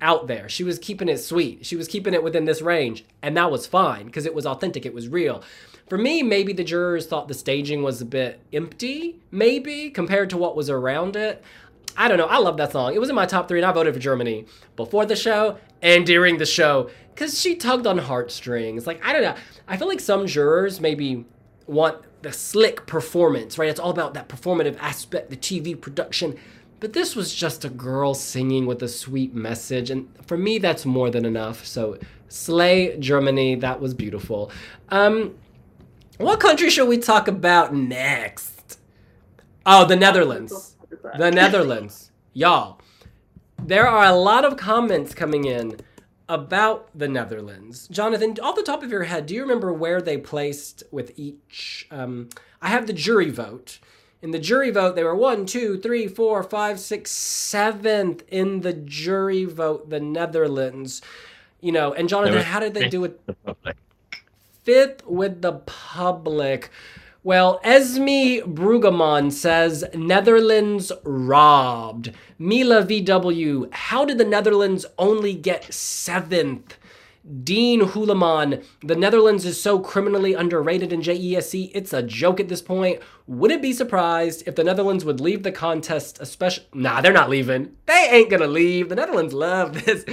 out there. She was keeping it sweet. She was keeping it within this range, and that was fine because it was authentic, it was real. For me, maybe the jurors thought the staging was a bit empty, maybe, compared to what was around it. I don't know. I love that song. It was in my top three, and I voted for Germany before the show and during the show because she tugged on heartstrings. Like, I don't know. I feel like some jurors maybe want the slick performance, right? It's all about that performative aspect, the TV production. But this was just a girl singing with a sweet message. And for me, that's more than enough. So, Slay Germany, that was beautiful. Um, what country should we talk about next? Oh, the Netherlands. The Netherlands. Y'all, there are a lot of comments coming in about the Netherlands. Jonathan, off the top of your head, do you remember where they placed with each? Um, I have the jury vote. In the jury vote, they were one, two, three, four, five, six, seventh in the jury vote, the Netherlands. You know, and Jonathan, how did they do it? Fifth with the public. Well, Esme Brueggemann says Netherlands robbed. Mila VW, how did the Netherlands only get seventh? Dean Huleman, the Netherlands is so criminally underrated in JESC, it's a joke at this point. Wouldn't be surprised if the Netherlands would leave the contest, especially. Nah, they're not leaving. They ain't gonna leave. The Netherlands love this.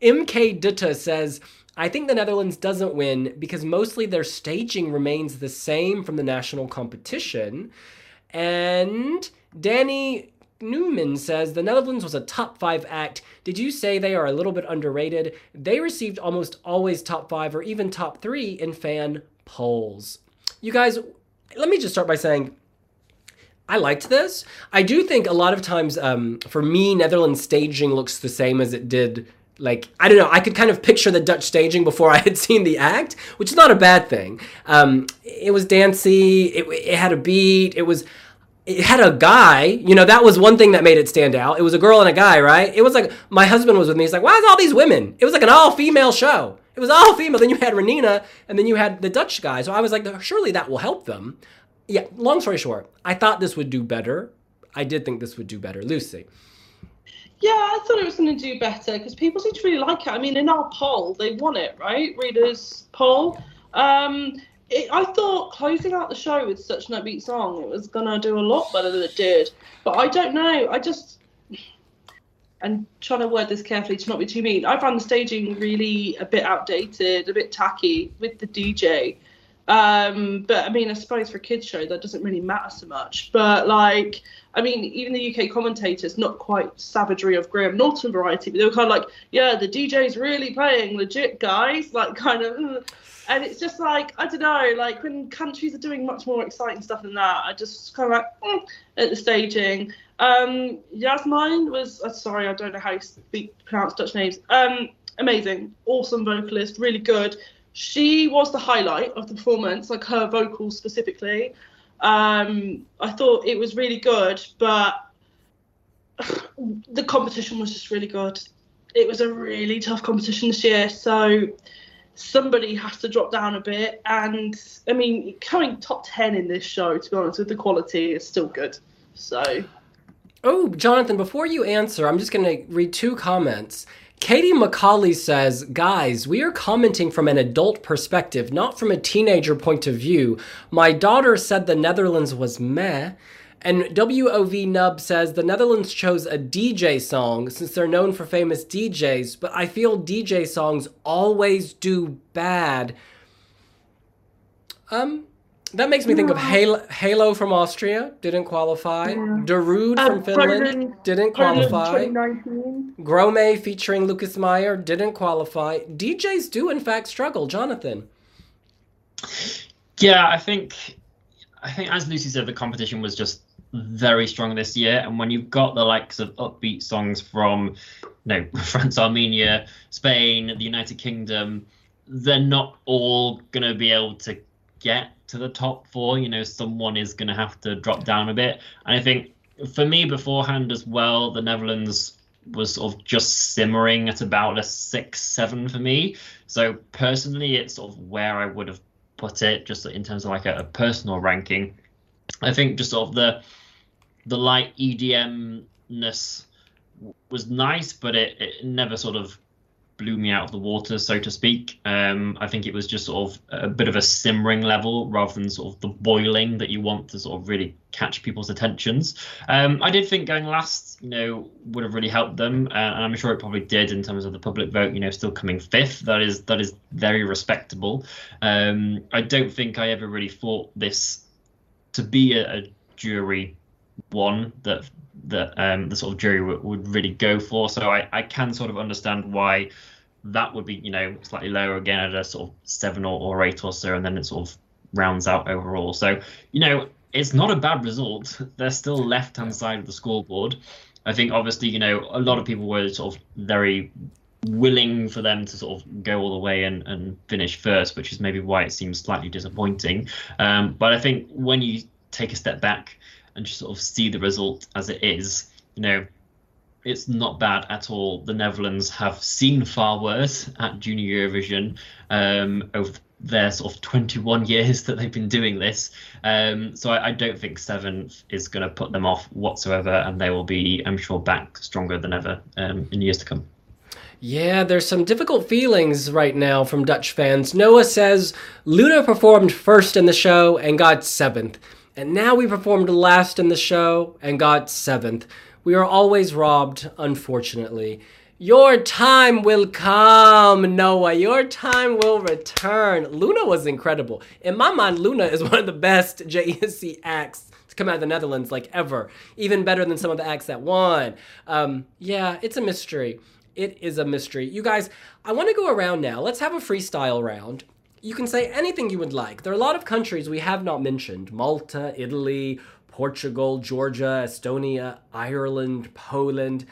MK Dutta says, I think the Netherlands doesn't win because mostly their staging remains the same from the national competition. And Danny Newman says the Netherlands was a top five act. Did you say they are a little bit underrated? They received almost always top five or even top three in fan polls. You guys, let me just start by saying I liked this. I do think a lot of times, um, for me, Netherlands staging looks the same as it did. Like I don't know, I could kind of picture the Dutch staging before I had seen the act, which is not a bad thing. Um, it was dancey. It, it had a beat. It was it had a guy, you know, that was one thing that made it stand out. It was a girl and a guy, right? It was like my husband was with me. He's like, "Why is all these women?" It was like an all-female show. It was all female. Then you had Renina, and then you had the Dutch guy. So I was like, surely that will help them. Yeah. Long story short, I thought this would do better. I did think this would do better, Lucy. Yeah, I thought it was going to do better because people seem to really like it. I mean, in our poll, they won it, right? Readers poll. Um, it, I thought closing out the show with such an upbeat song, it was gonna do a lot better than it did. But I don't know. I just and trying to word this carefully to not be too mean. I found the staging really a bit outdated, a bit tacky with the DJ. Um, but I mean, I suppose for a kids show that doesn't really matter so much. But like, I mean, even the UK commentators, not quite savagery of Graham Norton variety, but they were kind of like, yeah, the DJ's really playing legit, guys. Like, kind of and it's just like I don't know, like when countries are doing much more exciting stuff than that, I just kind of like mm, at the staging. Um, Jasmijn was uh, sorry, I don't know how you speak pronounce Dutch names. Um, amazing, awesome vocalist, really good. She was the highlight of the performance, like her vocals specifically. Um, I thought it was really good, but the competition was just really good. It was a really tough competition this year, so somebody has to drop down a bit. And I mean, coming top 10 in this show, to be honest, with the quality is still good. So. Oh, Jonathan, before you answer, I'm just going to read two comments. Katie McCauley says, Guys, we are commenting from an adult perspective, not from a teenager point of view. My daughter said the Netherlands was meh. And WOV Nub says the Netherlands chose a DJ song since they're known for famous DJs, but I feel DJ songs always do bad. Um, that makes me think of Halo, Halo from Austria, didn't qualify. Yeah. Darude uh, from Finland, didn't qualify. Gromee featuring Lukas Meijer, didn't qualify. DJs do, in fact, struggle. Jonathan. Yeah, I think, I think as Lucy said, the competition was just very strong this year. And when you've got the likes of upbeat songs from, you know, France, Armenia, Spain, the United Kingdom, they're not all going to be able to get to the top four. You know, someone is going to have to drop down a bit. And I think for me beforehand as well, the Netherlands was sort of just simmering at about a six, seven for me. So personally, it's sort of where I would have put it, just in terms of like a, a personal ranking. I think just sort of the the light EDM-ness was nice, but it, it never sort of blew me out of the water, so to speak. Um, I think it was just sort of a bit of a simmering level rather than sort of the boiling that you want to sort of really catch people's attentions. Um, I did think going last, you know, would have really helped them, uh, and I'm sure it probably did in terms of the public vote. You know, still coming fifth. That is that is very respectable. Um, I don't think I ever really thought this to be a, a jury one that that um, the sort of jury would, would really go for. So I, I can sort of understand why that would be you know slightly lower again at a sort of seven or, or eight or so, and then it sort of rounds out overall. So you know it's not a bad result. They're still left hand side of the scoreboard. I think obviously you know a lot of people were sort of very willing for them to sort of go all the way and, and finish first, which is maybe why it seems slightly disappointing. Um, but I think when you take a step back and just sort of see the result as it is, you know, it's not bad at all. The Netherlands have seen far worse at Junior Eurovision um, over their sort of 21 years that they've been doing this. Um, so I, I, don't think seventh is going to put them off whatsoever, and they will be, I'm sure, back stronger than ever um, in years to come. Yeah, there's some difficult feelings right now from Dutch fans. Noah says Luna performed first in the show and got seventh. And now we performed last in the show and got seventh. We are always robbed, unfortunately. Your time will come, Noah. Your time will return. Luna was incredible. In my mind, Luna is one of the best JESC acts to come out of the Netherlands, like ever. Even better than some of the acts that won. Um, yeah, it's a mystery. It is a mystery. You guys, I want to go around now. Let's have a freestyle round you can say anything you would like. There are a lot of countries we have not mentioned Malta, Italy, Portugal, Georgia, Estonia, Ireland, Poland.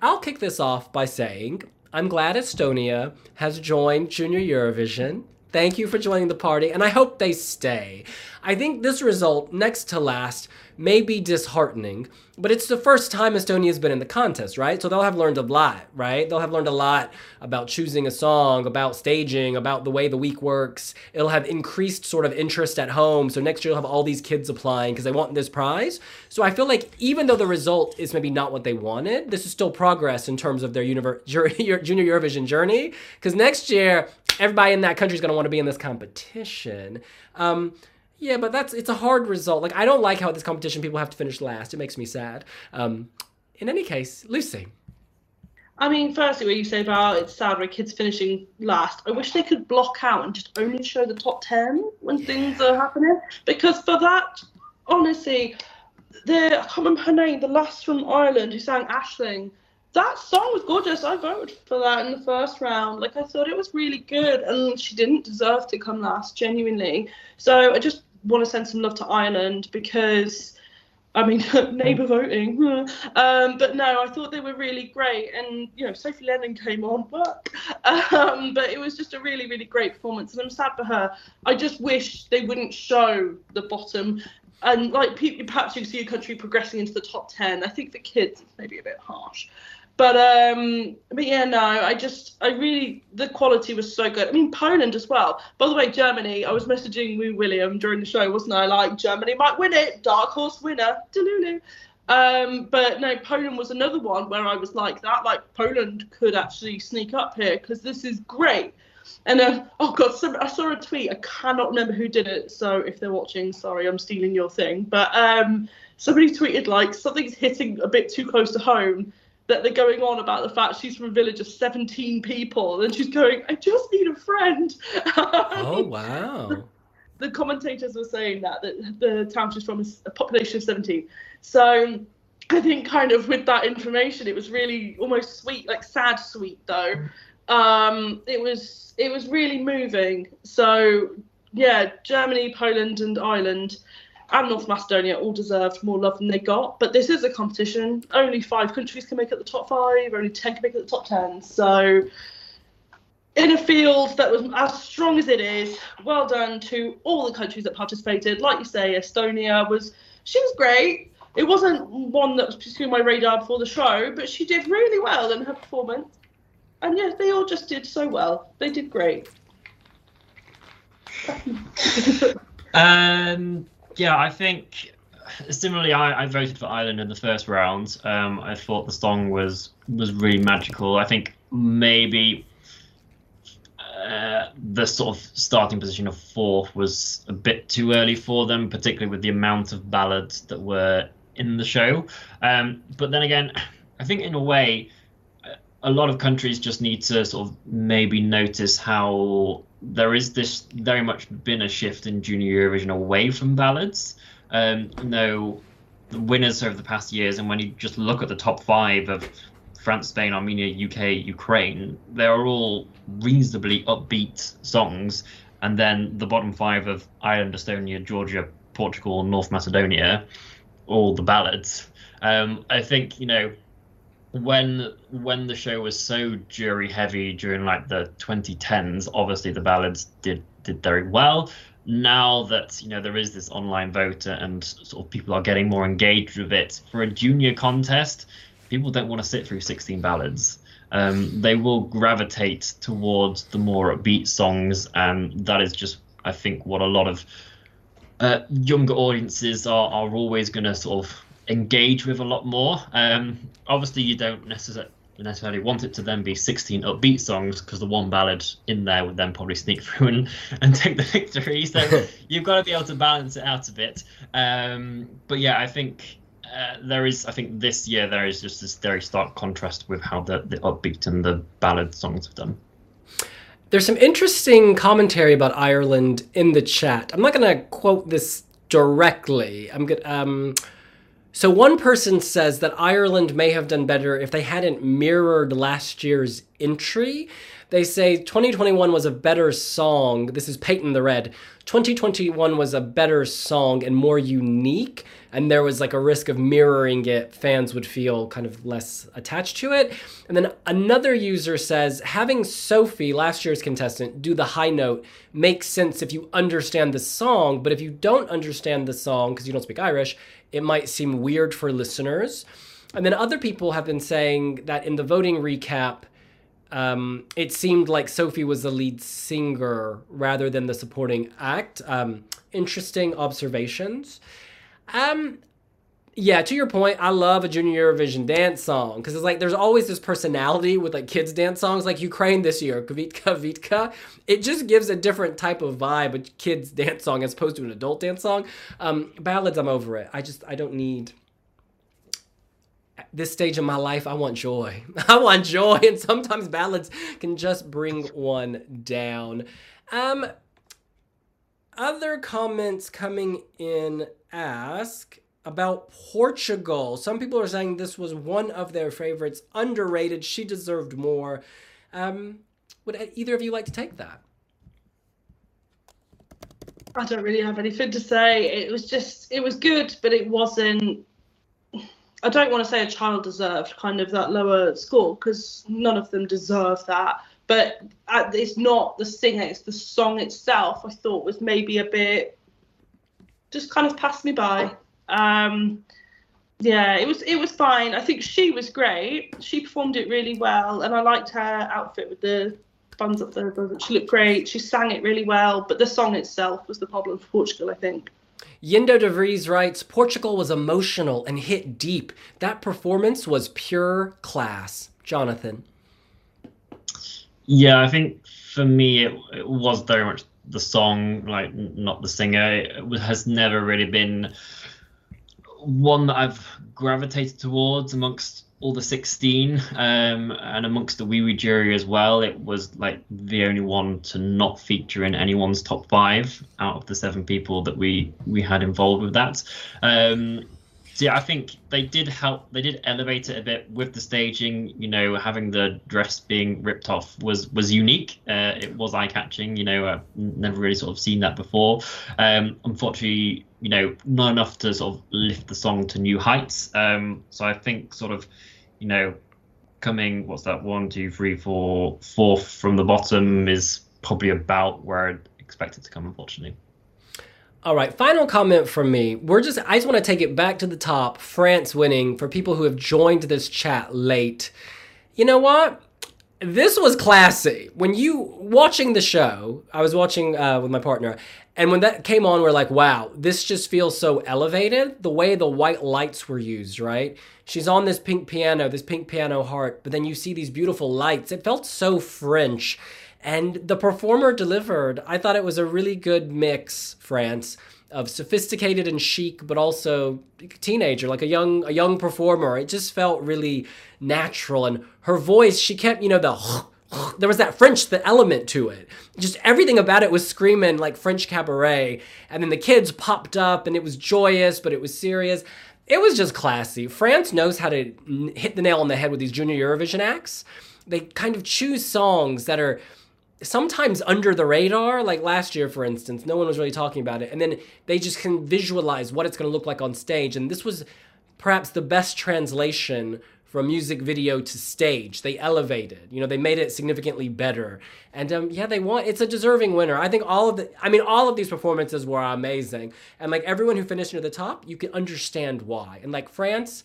I'll kick this off by saying I'm glad Estonia has joined Junior Eurovision. Thank you for joining the party, and I hope they stay. I think this result, next to last, may be disheartening, but it's the first time Estonia's been in the contest, right? So they'll have learned a lot, right? They'll have learned a lot about choosing a song, about staging, about the way the week works. It'll have increased sort of interest at home. So next year you'll have all these kids applying because they want this prize. So I feel like even though the result is maybe not what they wanted, this is still progress in terms of their junior Eurovision journey. Because next year, everybody in that country is going to want to be in this competition. Um, yeah, but that's it's a hard result. Like I don't like how at this competition people have to finish last. It makes me sad. Um, in any case, Lucy. I mean, firstly, what you say about it's sad where kids finishing last. I wish they could block out and just only show the top ten when things are happening. Because for that, honestly, the I can't remember her name, the last from Ireland who sang Aisling. That song was gorgeous. I voted for that in the first round. Like I thought it was really good, and she didn't deserve to come last, genuinely. So I just want to send some love to Ireland because. I mean, neighbour voting. um, but no, I thought they were really great. And, you know, Sophie Lennon came on, but, um, but it was just a really, really great performance. And I'm sad for her. I just wish they wouldn't show the bottom. And, like, perhaps you see a country progressing into the top 10. I think for kids, it's maybe a bit harsh. But um, but yeah, no, I just I really the quality was so good. I mean Poland as well. By the way, Germany. I was messaging Wiwi William during the show, wasn't I? Like Germany might win it, dark horse winner, Delulu. Um, but no, Poland was another one where I was like that. Like Poland could actually sneak up here because this is great. And uh, oh god, some, I saw a tweet. I cannot remember who did it. So if they're watching, sorry, I'm stealing your thing. But um, somebody tweeted like something's hitting a bit too close to home that they're going on about the fact she's from a village of 17 people and she's going i just need a friend. Oh wow. The commentators were saying that that the town she's from is a population of 17 so i think kind of with that information it was really almost sweet like sad sweet though. Um it was it was really moving. So yeah germany poland and ireland and North Macedonia all deserved more love than they got. But this is a competition. Only five countries can make it the top five, only 10 can make it the top 10. So, in a field that was as strong as it is, well done to all the countries that participated. Like you say, Estonia was, she was great. It wasn't one that was pursuing my radar before the show, but she did really well in her performance. And yes, they all just did so well. They did great. um, yeah, I think similarly, I, I, voted for Ireland in the first round. Um, I thought the song was was really magical. I think maybe uh, the sort of starting position of fourth was a bit too early for them, particularly with the amount of ballads that were in the show. Um, but then again, I think in a way, a lot of countries just need to sort of maybe notice how there is this very much been a shift in junior Eurovision away from ballads. Um, you know, the winners over the past years, and when you just look at the top five of France, Spain, Armenia, UK, Ukraine, they are all reasonably upbeat songs. And then the bottom five of Ireland, Estonia, Georgia, Portugal, North Macedonia, all the ballads. Um, I think, you know, when when the show was so jury heavy during like the 2010s obviously the ballads did did very well. Now that you know there is this online voter and sort of people are getting more engaged with it for a junior contest people don't want to sit through 16 ballads. Um, they will gravitate towards the more upbeat songs and that is just i think what a lot of uh, younger audiences are, are always going to sort of engage with a lot more. Um, obviously, you don't necessarily necessarily want it to then be 16 upbeat songs because the one ballad in there would then probably sneak through and, and take the victory. So you've got to be able to balance it out a bit. Um, but yeah, I think uh, there is, I think this year there is just this very stark contrast with how the, the upbeat and the ballad songs have done. There's some interesting commentary about Ireland in the chat. I'm not going to quote this directly. I'm going to. Um, So one person says that Ireland may have done better if they hadn't mirrored last year's entry. They say 2021 was a better song. This is Peyton the Red. 2021 was a better song and more unique, and there was like a risk of mirroring it. Fans would feel kind of less attached to it. And then another user says having Sophie, last year's contestant, do the high note makes sense if you understand the song, but if you don't understand the song because you don't speak Irish, it might seem weird for listeners. And then other people have been saying that in the voting recap, um, it seemed like Sophie was the lead singer rather than the supporting act. Um, interesting observations. Um, yeah, to your point, I love a Junior Eurovision dance song because it's like there's always this personality with like kids dance songs, like Ukraine this year, Kvitka Vitka. It just gives a different type of vibe, a kids dance song as opposed to an adult dance song. Um, ballads, I'm over it. I just I don't need At this stage of my life, I want joy. I want joy, and sometimes ballads can just bring one down. Um, other comments coming in ask about Portugal. Some people are saying this was one of their favorites, underrated. She deserved more. Um, would either of you like to take that? I don't really have anything to say. It was just, it was good, but it wasn't I don't want to say a child deserved kind of that lower score because none of them deserve that. But it's not the singer; it's the song itself. I thought was maybe a bit just kind of passed me by. Um, yeah, it was it was fine. I think she was great. She performed it really well, and I liked her outfit with the buns up there. She looked great. She sang it really well, but the song itself was the problem for Portugal, I think. Yindo de Vries writes Portugal was emotional and hit deep. That performance was pure class. Jonathan. Yeah, I think for me it, it was very much the song, like not the singer. It has never really been one that I've gravitated towards amongst all the 16 um, and amongst the Wiwi jury as well it was like the only one to not feature in anyone's top five out of the seven people that we we had involved with that. Um, so yeah i think they did help they did elevate it a bit with the staging you know having the dress being ripped off was was unique. Uh, it was eye-catching you know i've never really sort of seen that before. Um, unfortunately you know not enough to sort of lift the song to new heights. Um, so i think sort of you know coming what's that one two three four fourth from the bottom is probably about where i'd expect it to come unfortunately all right, final comment from me. We're just I just want to take it back to the top. France winning for people who have joined this chat late. You know what? This was classy. When you watching the show, I was watching uh, with my partner, and when that came on, we're like, "Wow, this just feels so elevated." The way the white lights were used, right? She's on this pink piano, this pink piano heart, but then you see these beautiful lights. It felt so French and the performer delivered. I thought it was a really good mix, France, of sophisticated and chic, but also teenager, like a young a young performer. It just felt really natural, and her voice, she kept, you know, the there was that French the element to it. Just everything about it was screaming like French cabaret. And then the kids popped up and it was joyous, but it was serious. It was just classy. France knows how to hit the nail on the head with these junior Eurovision acts. They kind of choose songs that are sometimes under the radar like last year for instance no one was really talking about it and then they just can visualize what it's going to look like on stage and this was perhaps the best translation from music video to stage. They elevated you know they made it significantly better and um, yeah they want it's a deserving winner. I think all of the i mean all of these performances were amazing and like everyone who finished near the top you can understand why and like france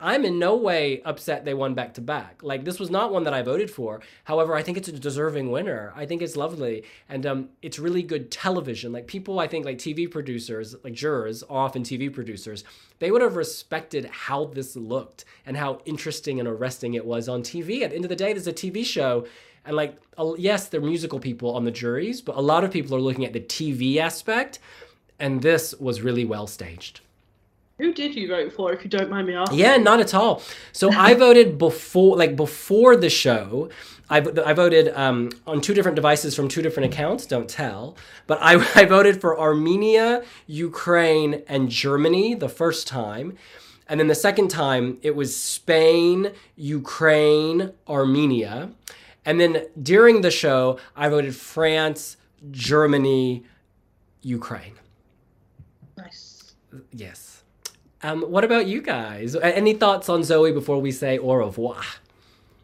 I'm in no way upset they won back to back. Like this was not one that I voted for. However, I think it's a deserving winner. I think it's lovely and um, it's really good television. Like people, I think like TV producers, like jurors, often TV producers, they would have respected how this looked and how interesting and arresting it was on TV. At the end of the day, there's a TV show. And like, yes, they're musical people on the juries, but a lot of people are looking at the TV aspect. And this was really well staged. Who did you vote for, if you don't mind me asking? Yeah, not at all. So I voted before, like before the show. I, I voted um, on two different devices from two different accounts. Don't tell. But I, I voted for Armenia, Ukraine, and Germany the first time. And then the second time, it was Spain, Ukraine, Armenia. And then during the show, I voted France, Germany, Ukraine. Nice. Yes. Um, what about you guys? Any thoughts on Zoe before we say au revoir?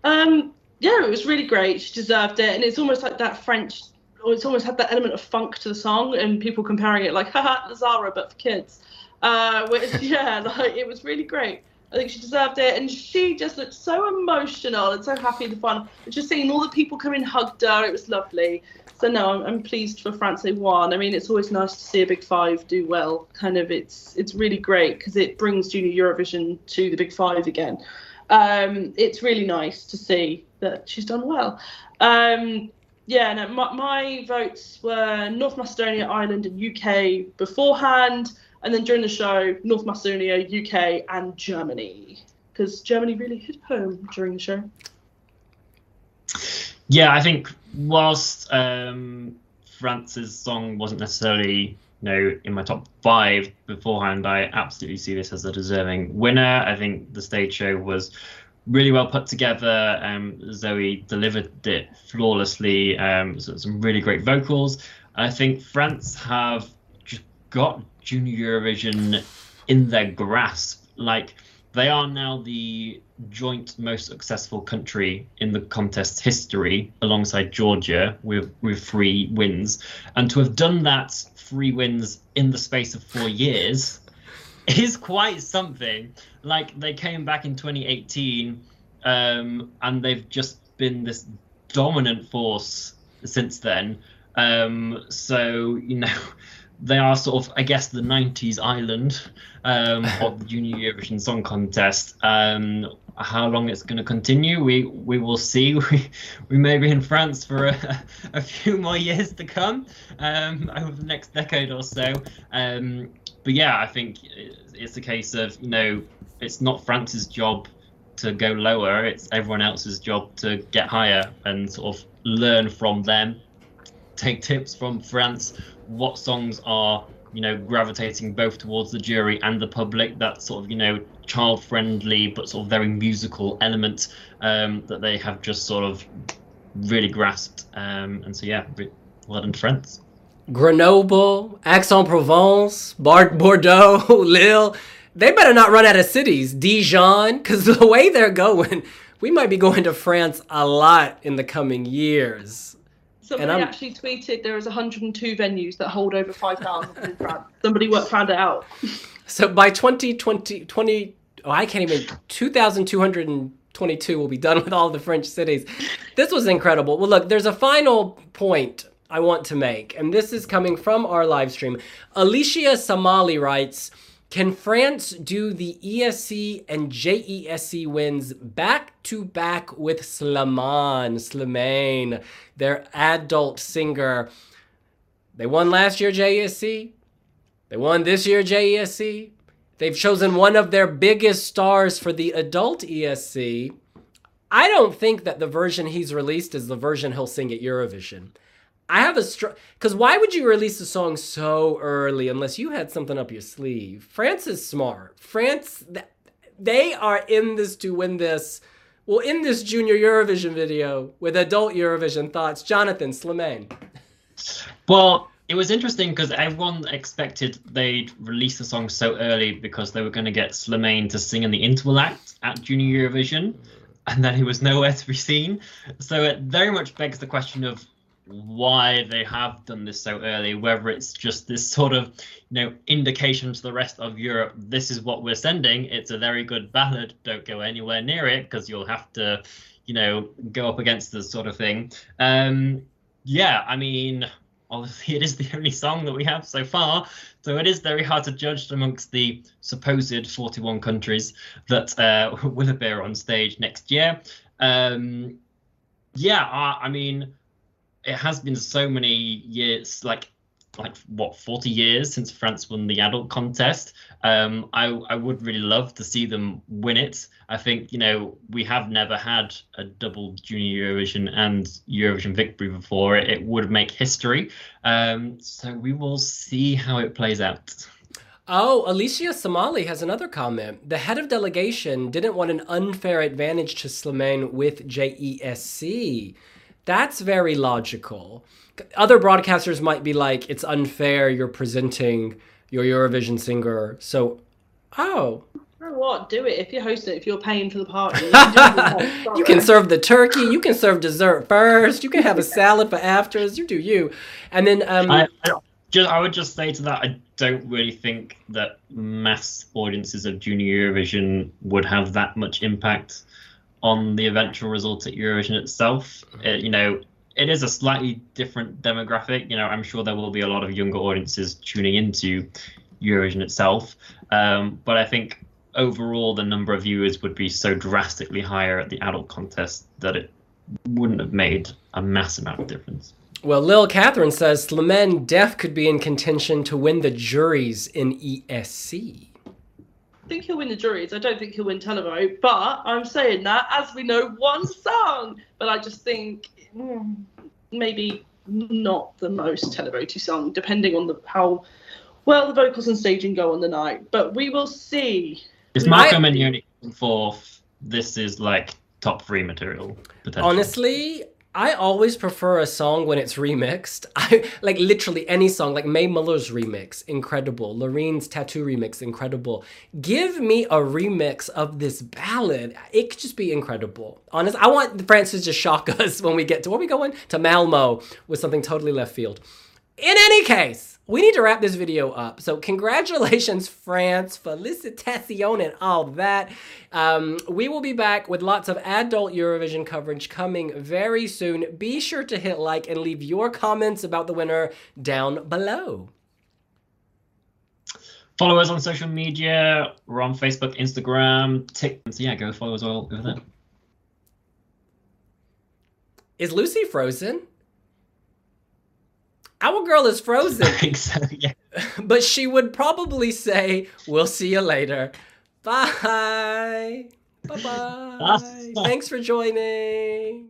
Um, yeah, it was really great. She deserved it, and it's almost like that French, it's almost had that element of funk to the song, and people comparing it like, haha, Zaz, but for kids. Uh, which yeah, like it was really great. I think she deserved it, and she just looked so emotional and so happy the final. Just seeing all the people come and hugged her, it was lovely. So no, I'm, I'm pleased for France they won. I mean, it's always nice to see a Big Five do well. Kind of, it's it's really great because it brings Junior Eurovision to the Big Five again. Um, it's really nice to see that she's done well. Um, yeah, no, my, my votes were North Macedonia, Ireland, and UK beforehand and then during the show, North Macedonia, UK, and Germany, because Germany really hit home during the show. Yeah, I think whilst um, France's song wasn't necessarily you know in my top five beforehand, I absolutely see this as a deserving winner. I think the stage show was really well put together. Um, Zoe delivered it flawlessly. Um, so some really great vocals. I think France have just got Junior Eurovision in their grasp. Like they are now the joint most successful country in the contest's history, alongside Georgia with with three wins, and to have done that three wins in the space of four years is quite something. Like they came back in 2018, um, and they've just been this dominant force since then. Um, so you know they are sort of, I guess, the '90s Ireland um, of the Junior Eurovision Song Contest. Um, how long it's going to continue, we we will see. We we may be in France for a, a few more years to come um, over the next decade or so. Um, but yeah, I think it's a case of you know it's not France's job to go lower; it's everyone else's job to get higher and sort of learn from them, take tips from France what songs are you know gravitating both towards the jury and the public that sort of you know child friendly but sort of very musical element um, that they have just sort of really grasped um, and so yeah well done France. Grenoble Aix-en-Provence Bordeaux Lille they better not run out of cities. Dijon because the way they're going we might be going to France a lot in the coming years Somebody actually tweeted there is 102 venues that hold over 5,000 in France. Somebody found it out. So by 2020, 20, oh, I can't even, 2,222 will be done with all the French cities. This was incredible. Well, look, there's a final point I want to make, and this is coming from our live stream. Alicia Samali writes, can France do the ESC and JESC wins back to back with Slimane, Slimane, their adult singer? They won last year JESC. They won this year JESC. They've chosen one of their biggest stars for the adult ESC. I don't think that the version he's released is the version he'll sing at Eurovision. I have a strong because why would you release a song so early unless you had something up your sleeve? France is smart. France, they are in this to win this. Well, in this junior Eurovision video with adult Eurovision thoughts, Jonathan Slimane. Well, it was interesting because everyone expected they'd release the song so early because they were going to get Slimane to sing in the interval act at Junior Eurovision, and then he was nowhere to be seen. So it very much begs the question of why they have done this so early, whether it's just this sort of, you know, indication to the rest of Europe, this is what we're sending. It's a very good ballad. Don't go anywhere near it because you'll have to, you know, go up against this sort of thing. Um, yeah, I mean, obviously it is the only song that we have so far, so it is very hard to judge amongst the supposed 41 countries that uh, will appear on stage next year. Um, yeah, I, I mean it has been so many years, like like what 40 years since France won the adult contest. Um, I I would really love to see them win it. I think you know we have never had a double Junior Eurovision and Eurovision victory before. It, it would make history. Um, so we will see how it plays out. Oh, Alicia Somali has another comment. The head of delegation didn't want an unfair advantage to Slimane with JESC. That's very logical. Other broadcasters might be like, it's unfair, you're presenting your Eurovision singer. So, oh. You know what? Do it if you're hosting. If you're paying for the party, you can, you can serve the turkey. You can serve dessert first. You can have a salad for afters. You do you, and then um, I, I, just, I would just say to that, I don't really think that mass audiences of Junior Eurovision would have that much impact on the eventual result at Eurovision itself. It, you know, it is a slightly different demographic. You know, I'm sure there will be a lot of younger audiences tuning into Eurovision itself, um, but I think overall the number of viewers would be so drastically higher at the adult contest that it wouldn't have made a mass amount of difference. Well, Lil Catherine says Slimane Def could be in contention to win the juries in ESC. I think he'll win the juries. I don't think he'll win televote, but I'm saying that as we know one song. But I just think mm, maybe not the most televoted song, depending on the how well the vocals and staging go on the night. But we will see. If Marco Mengoni fourth, this is like top three material. Potentially. Honestly, I always prefer a song when it's remixed. I like literally any song, like Mae Muller's remix, incredible. Loreen's Tattoo remix, incredible. Give me a remix of this ballad. It could just be incredible. Honest, I want Francis to shock us when we get to where we going to Malmo with something totally left field. In any case, we need to wrap this video up. So, congratulations, France, felicitation, and all that. Um, we will be back with lots of adult Eurovision coverage coming very soon. Be sure to hit like and leave your comments about the winner down below. Follow us on social media. We're on Facebook, Instagram, TikTok. So, yeah, go follow us all over there. Is Lucy frozen? Our girl is frozen. I think so, yeah. but she would probably say, We'll see you later. Bye. Bye-bye. Bye. Thanks for joining.